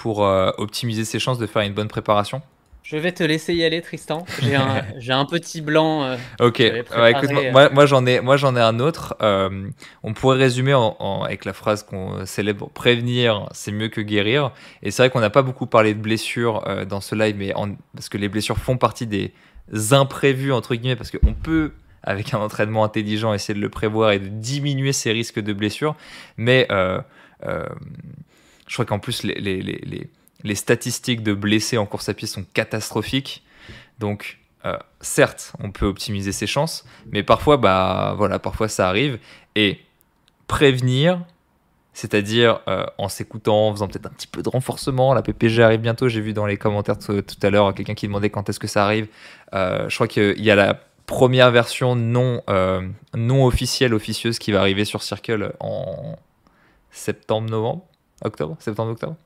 euh, optimiser ses chances de faire une bonne préparation? Je vais te laisser y aller, Tristan. J'ai un, *laughs* un, petit blanc. ok. écoute, moi, moi j'en ai, moi j'en ai un autre. on pourrait résumer avec la phrase qu'on célèbre prévenir, c'est mieux que guérir. Et c'est vrai qu'on n'a pas beaucoup parlé de blessures dans ce live, mais parce que les blessures font partie des imprévus entre guillemets, parce qu'on peut avec un entraînement intelligent, essayer de le prévoir et de diminuer ses risques de blessure. Mais euh, euh, je crois qu'en plus, les, les, les, les, statistiques de blessés en course à pied sont catastrophiques. Donc, euh, certes, on peut optimiser ses chances, mais parfois, bah, voilà, parfois ça arrive. Et prévenir, c'est-à-dire en s'écoutant, en faisant peut-être un petit peu de renforcement. La PPG arrive bientôt. J'ai vu dans les commentaires tout à l'heure quelqu'un qui demandait quand est-ce que ça arrive. je crois qu'il y a la première version non, euh, non officielle, officieuse qui va arriver sur Circle en septembre, novembre, octobre, septembre, octobre.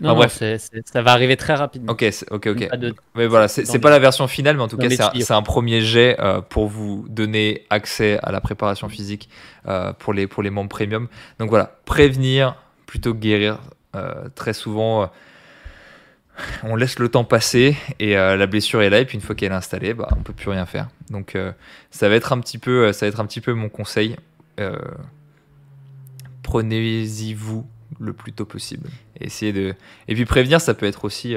Non, bref. ça va arriver très rapidement. Ok, ok, ok. mais voilà, c'est pas la version finale, mais en tout cas, c'est un, premier jet euh, pour vous donner accès à la préparation physique euh, pour, les, pour les membres premium. Donc voilà, prévenir plutôt que guérir. très souvent, on laisse le temps passer et euh, la blessure est là et puis une fois qu'elle est installée, bah, on peut plus rien faire. Donc euh, ça va être un petit peu, euh, ça va être un petit peu mon conseil. Prenez-y vous le plus tôt possible. Essayez de et puis prévenir, ça peut être aussi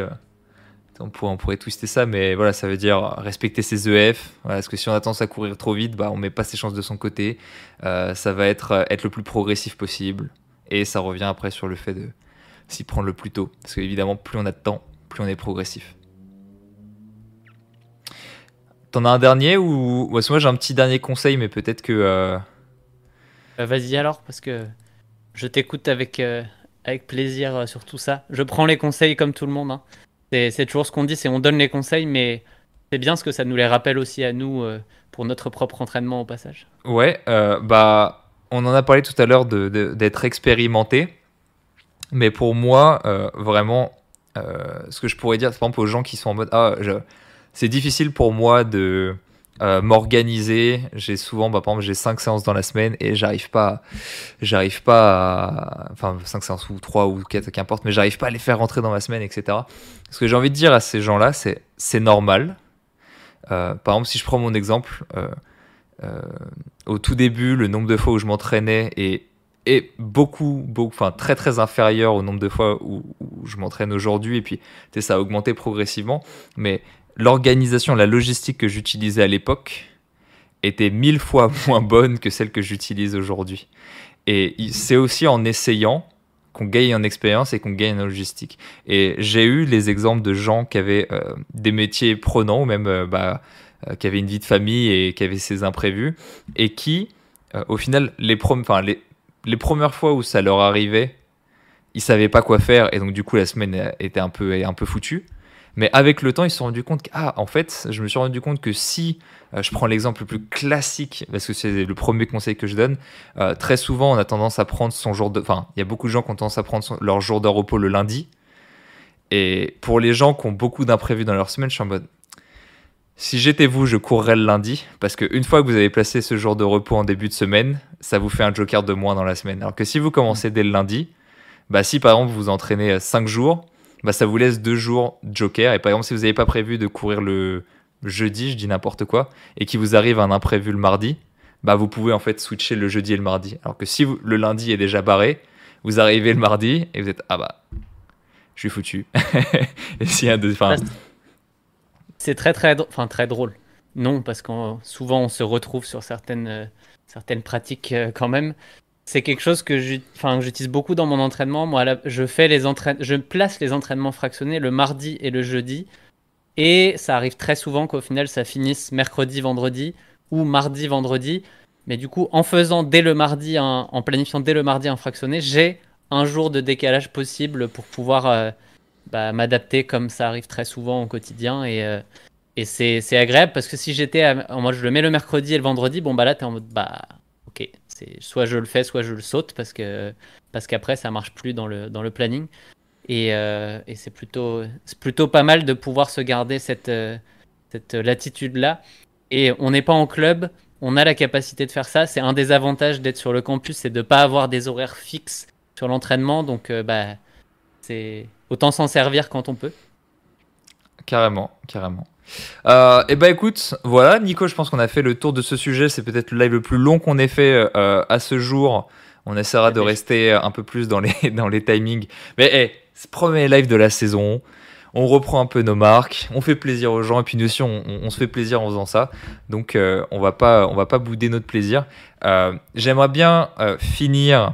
on pourrait, on pourrait twister ça, mais voilà, ça veut dire respecter ses EF. parce que si on a tendance à courir trop vite, bah, on met pas ses chances de son côté. ça va être être le plus progressif possible. Et ça revient après sur le fait de s'y prendre le plus tôt. Parce qu'évidemment, plus on a de temps, plus on est progressif. T'en as un dernier ou moi j'ai un petit dernier conseil, mais peut-être que. Euh, euh, vas-y alors, parce que je t'écoute avec, euh, avec plaisir sur tout ça. Je prends les conseils comme tout le monde. Hein. C'est toujours ce qu'on dit, c'est on donne les conseils, mais c'est bien ce que ça nous les rappelle aussi à nous pour notre propre entraînement au passage. Ouais, bah on en a parlé tout à l'heure d'être expérimenté, mais pour moi, vraiment, euh, ce que je pourrais dire, par exemple, aux gens qui sont en mode Ah, c'est difficile pour moi de euh, m'organiser. J'ai souvent, bah, par exemple, j'ai 5 séances dans la semaine et j'arrive pas, j'arrive pas à, enfin, 5 séances ou 3 ou 4, qu'importe, mais j'arrive pas à les faire rentrer dans ma semaine, etc. Ce que j'ai envie de dire à ces gens-là, c'est c'est normal. Euh, par exemple, si je prends mon exemple, au tout début, le nombre de fois où je m'entraînais et est beaucoup, beaucoup, enfin très très inférieur au nombre de fois où, je m'entraîne aujourd'hui. Et puis, ça a augmenté progressivement. Mais l'organisation, la logistique que j'utilisais à l'époque était mille fois *laughs* moins bonne que celle que j'utilise aujourd'hui. Et c'est aussi en essayant qu'on gagne en expérience et qu'on gagne en logistique. Et j'ai eu les exemples de gens qui avaient euh, des métiers prenants ou même euh, bah, euh, qui avaient une vie de famille et qui avaient ces imprévus et qui, au final, les, premières fois où ça leur arrivait, ils savaient pas quoi faire et donc du coup la semaine était un peu, un peu foutue. Mais avec le temps, ils se sont rendus compte que, ah, en fait, je me suis rendu compte que si, euh, je prends l'exemple le plus classique, parce que c'est le premier conseil que je donne, euh, très souvent, on a tendance à prendre son jour de. Enfin, il y a beaucoup de gens qui ont tendance à prendre leur jour de repos le lundi. Et pour les gens qui ont beaucoup d'imprévus dans leur semaine, je suis en mode, si j'étais vous, je courrais le lundi, parce qu'une fois que vous avez placé ce jour de repos en début de semaine, ça vous fait un joker de moins dans la semaine. Alors que si vous commencez dès le lundi, bah si par exemple vous entraînez 5 jours, bah ça vous laisse 2 jours joker. Et par exemple, si vous n'avez pas prévu de courir le jeudi, je dis n'importe quoi, et qu'il vous arrive un imprévu le mardi, bah vous pouvez en fait switcher le jeudi et le mardi. Alors que si le lundi est déjà barré, vous arrivez le mardi et vous êtes ah bah je suis foutu. *laughs* et a deux, c'est très très, enfin, très drôle. non, parce que souvent on se retrouve sur certaines, certaines pratiques quand même. C'est quelque chose que j'utilise beaucoup dans mon entraînement. Moi, je, fais les place les entraînements fractionnés le mardi et le jeudi. Et ça arrive très souvent qu'au final, ça finisse mercredi, vendredi ou mardi, vendredi. Mais du coup, en faisant dès le mardi, en planifiant dès le mardi un fractionné, j'ai un jour de décalage possible pour pouvoir euh, bah, m'adapter comme ça arrive très souvent au quotidien. Et, euh, c'est agréable parce que si j'étais. Moi, je le mets le mercredi et le vendredi, bon, bah là, t'es en mode. Bah, ok, soit je le fais, soit je le saute parce que parce qu'après, ça marche plus dans le, planning. Et, euh, et c'est plutôt, plutôt pas mal de pouvoir se garder cette, cette latitude-là. Et on n'est pas en club, on a la capacité de faire ça. C'est un des avantages d'être sur le campus, c'est de ne pas avoir des horaires fixes sur l'entraînement. Donc, euh, bah, c'est autant s'en servir quand on peut. Carrément, carrément. Euh, et bah écoute, voilà, Nico, je pense qu'on a fait le tour de ce sujet. C'est peut-être le live le plus long qu'on ait fait euh, à ce jour. On essaiera de rester un peu plus dans les, *laughs* dans les timings. Mais hey, premier live de la saison on reprend un peu nos marques, on fait plaisir aux gens et puis nous aussi on, se fait plaisir en faisant ça. Donc euh, on va pas on va pas bouder notre plaisir. Euh, j'aimerais bien euh, finir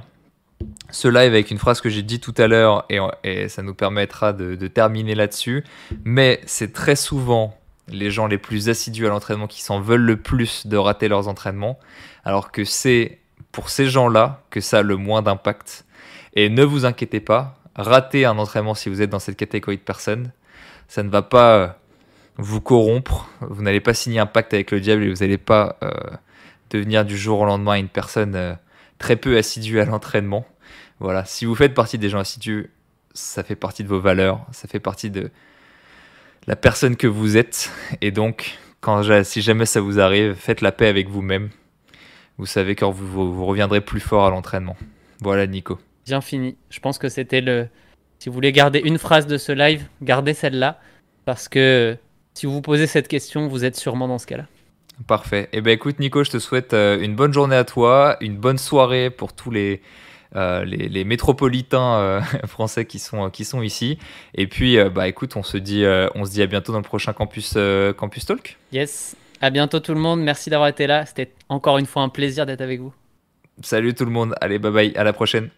ce live avec une phrase que j'ai dit tout à l'heure et, ça nous permettra de, de terminer là-dessus. Mais c'est très souvent les gens les plus assidus à l'entraînement qui s'en veulent le plus de rater leurs entraînements, alors que c'est pour ces gens-là que ça a le moins d'impact. Et ne vous inquiétez pas, rater un entraînement si vous êtes dans cette catégorie de personnes. Ça ne va pas euh, vous corrompre. Vous n'allez pas signer un pacte avec le diable et vous n'allez pas euh, devenir du jour au lendemain une personne euh, très peu assidue à l'entraînement. Voilà, si vous faites partie des gens assidus, ça fait partie de vos valeurs, ça fait partie de la personne que vous êtes. Et donc, quand, si jamais ça vous arrive, faites la paix avec vous-même. Vous savez quand vous reviendrez plus fort à l'entraînement. Voilà, Nico bien fini. Je pense que c'était le. Si vous voulez garder une phrase de ce live, gardez celle-là. Parce que si vous vous posez cette question, vous êtes sûrement dans ce cas-là. Parfait. Eh ben écoute, Nico, je te souhaite euh, une bonne journée à toi, une bonne soirée pour tous les. Euh, les, métropolitains euh, *laughs* français qui sont, qui sont ici. Et puis, bah écoute, on se dit, on se dit à bientôt dans le prochain campus, campus Talk. Yes, à bientôt tout le monde. Merci d'avoir été là. C'était encore une fois un plaisir d'être avec vous. Salut tout le monde. Allez, bye bye. À la prochaine.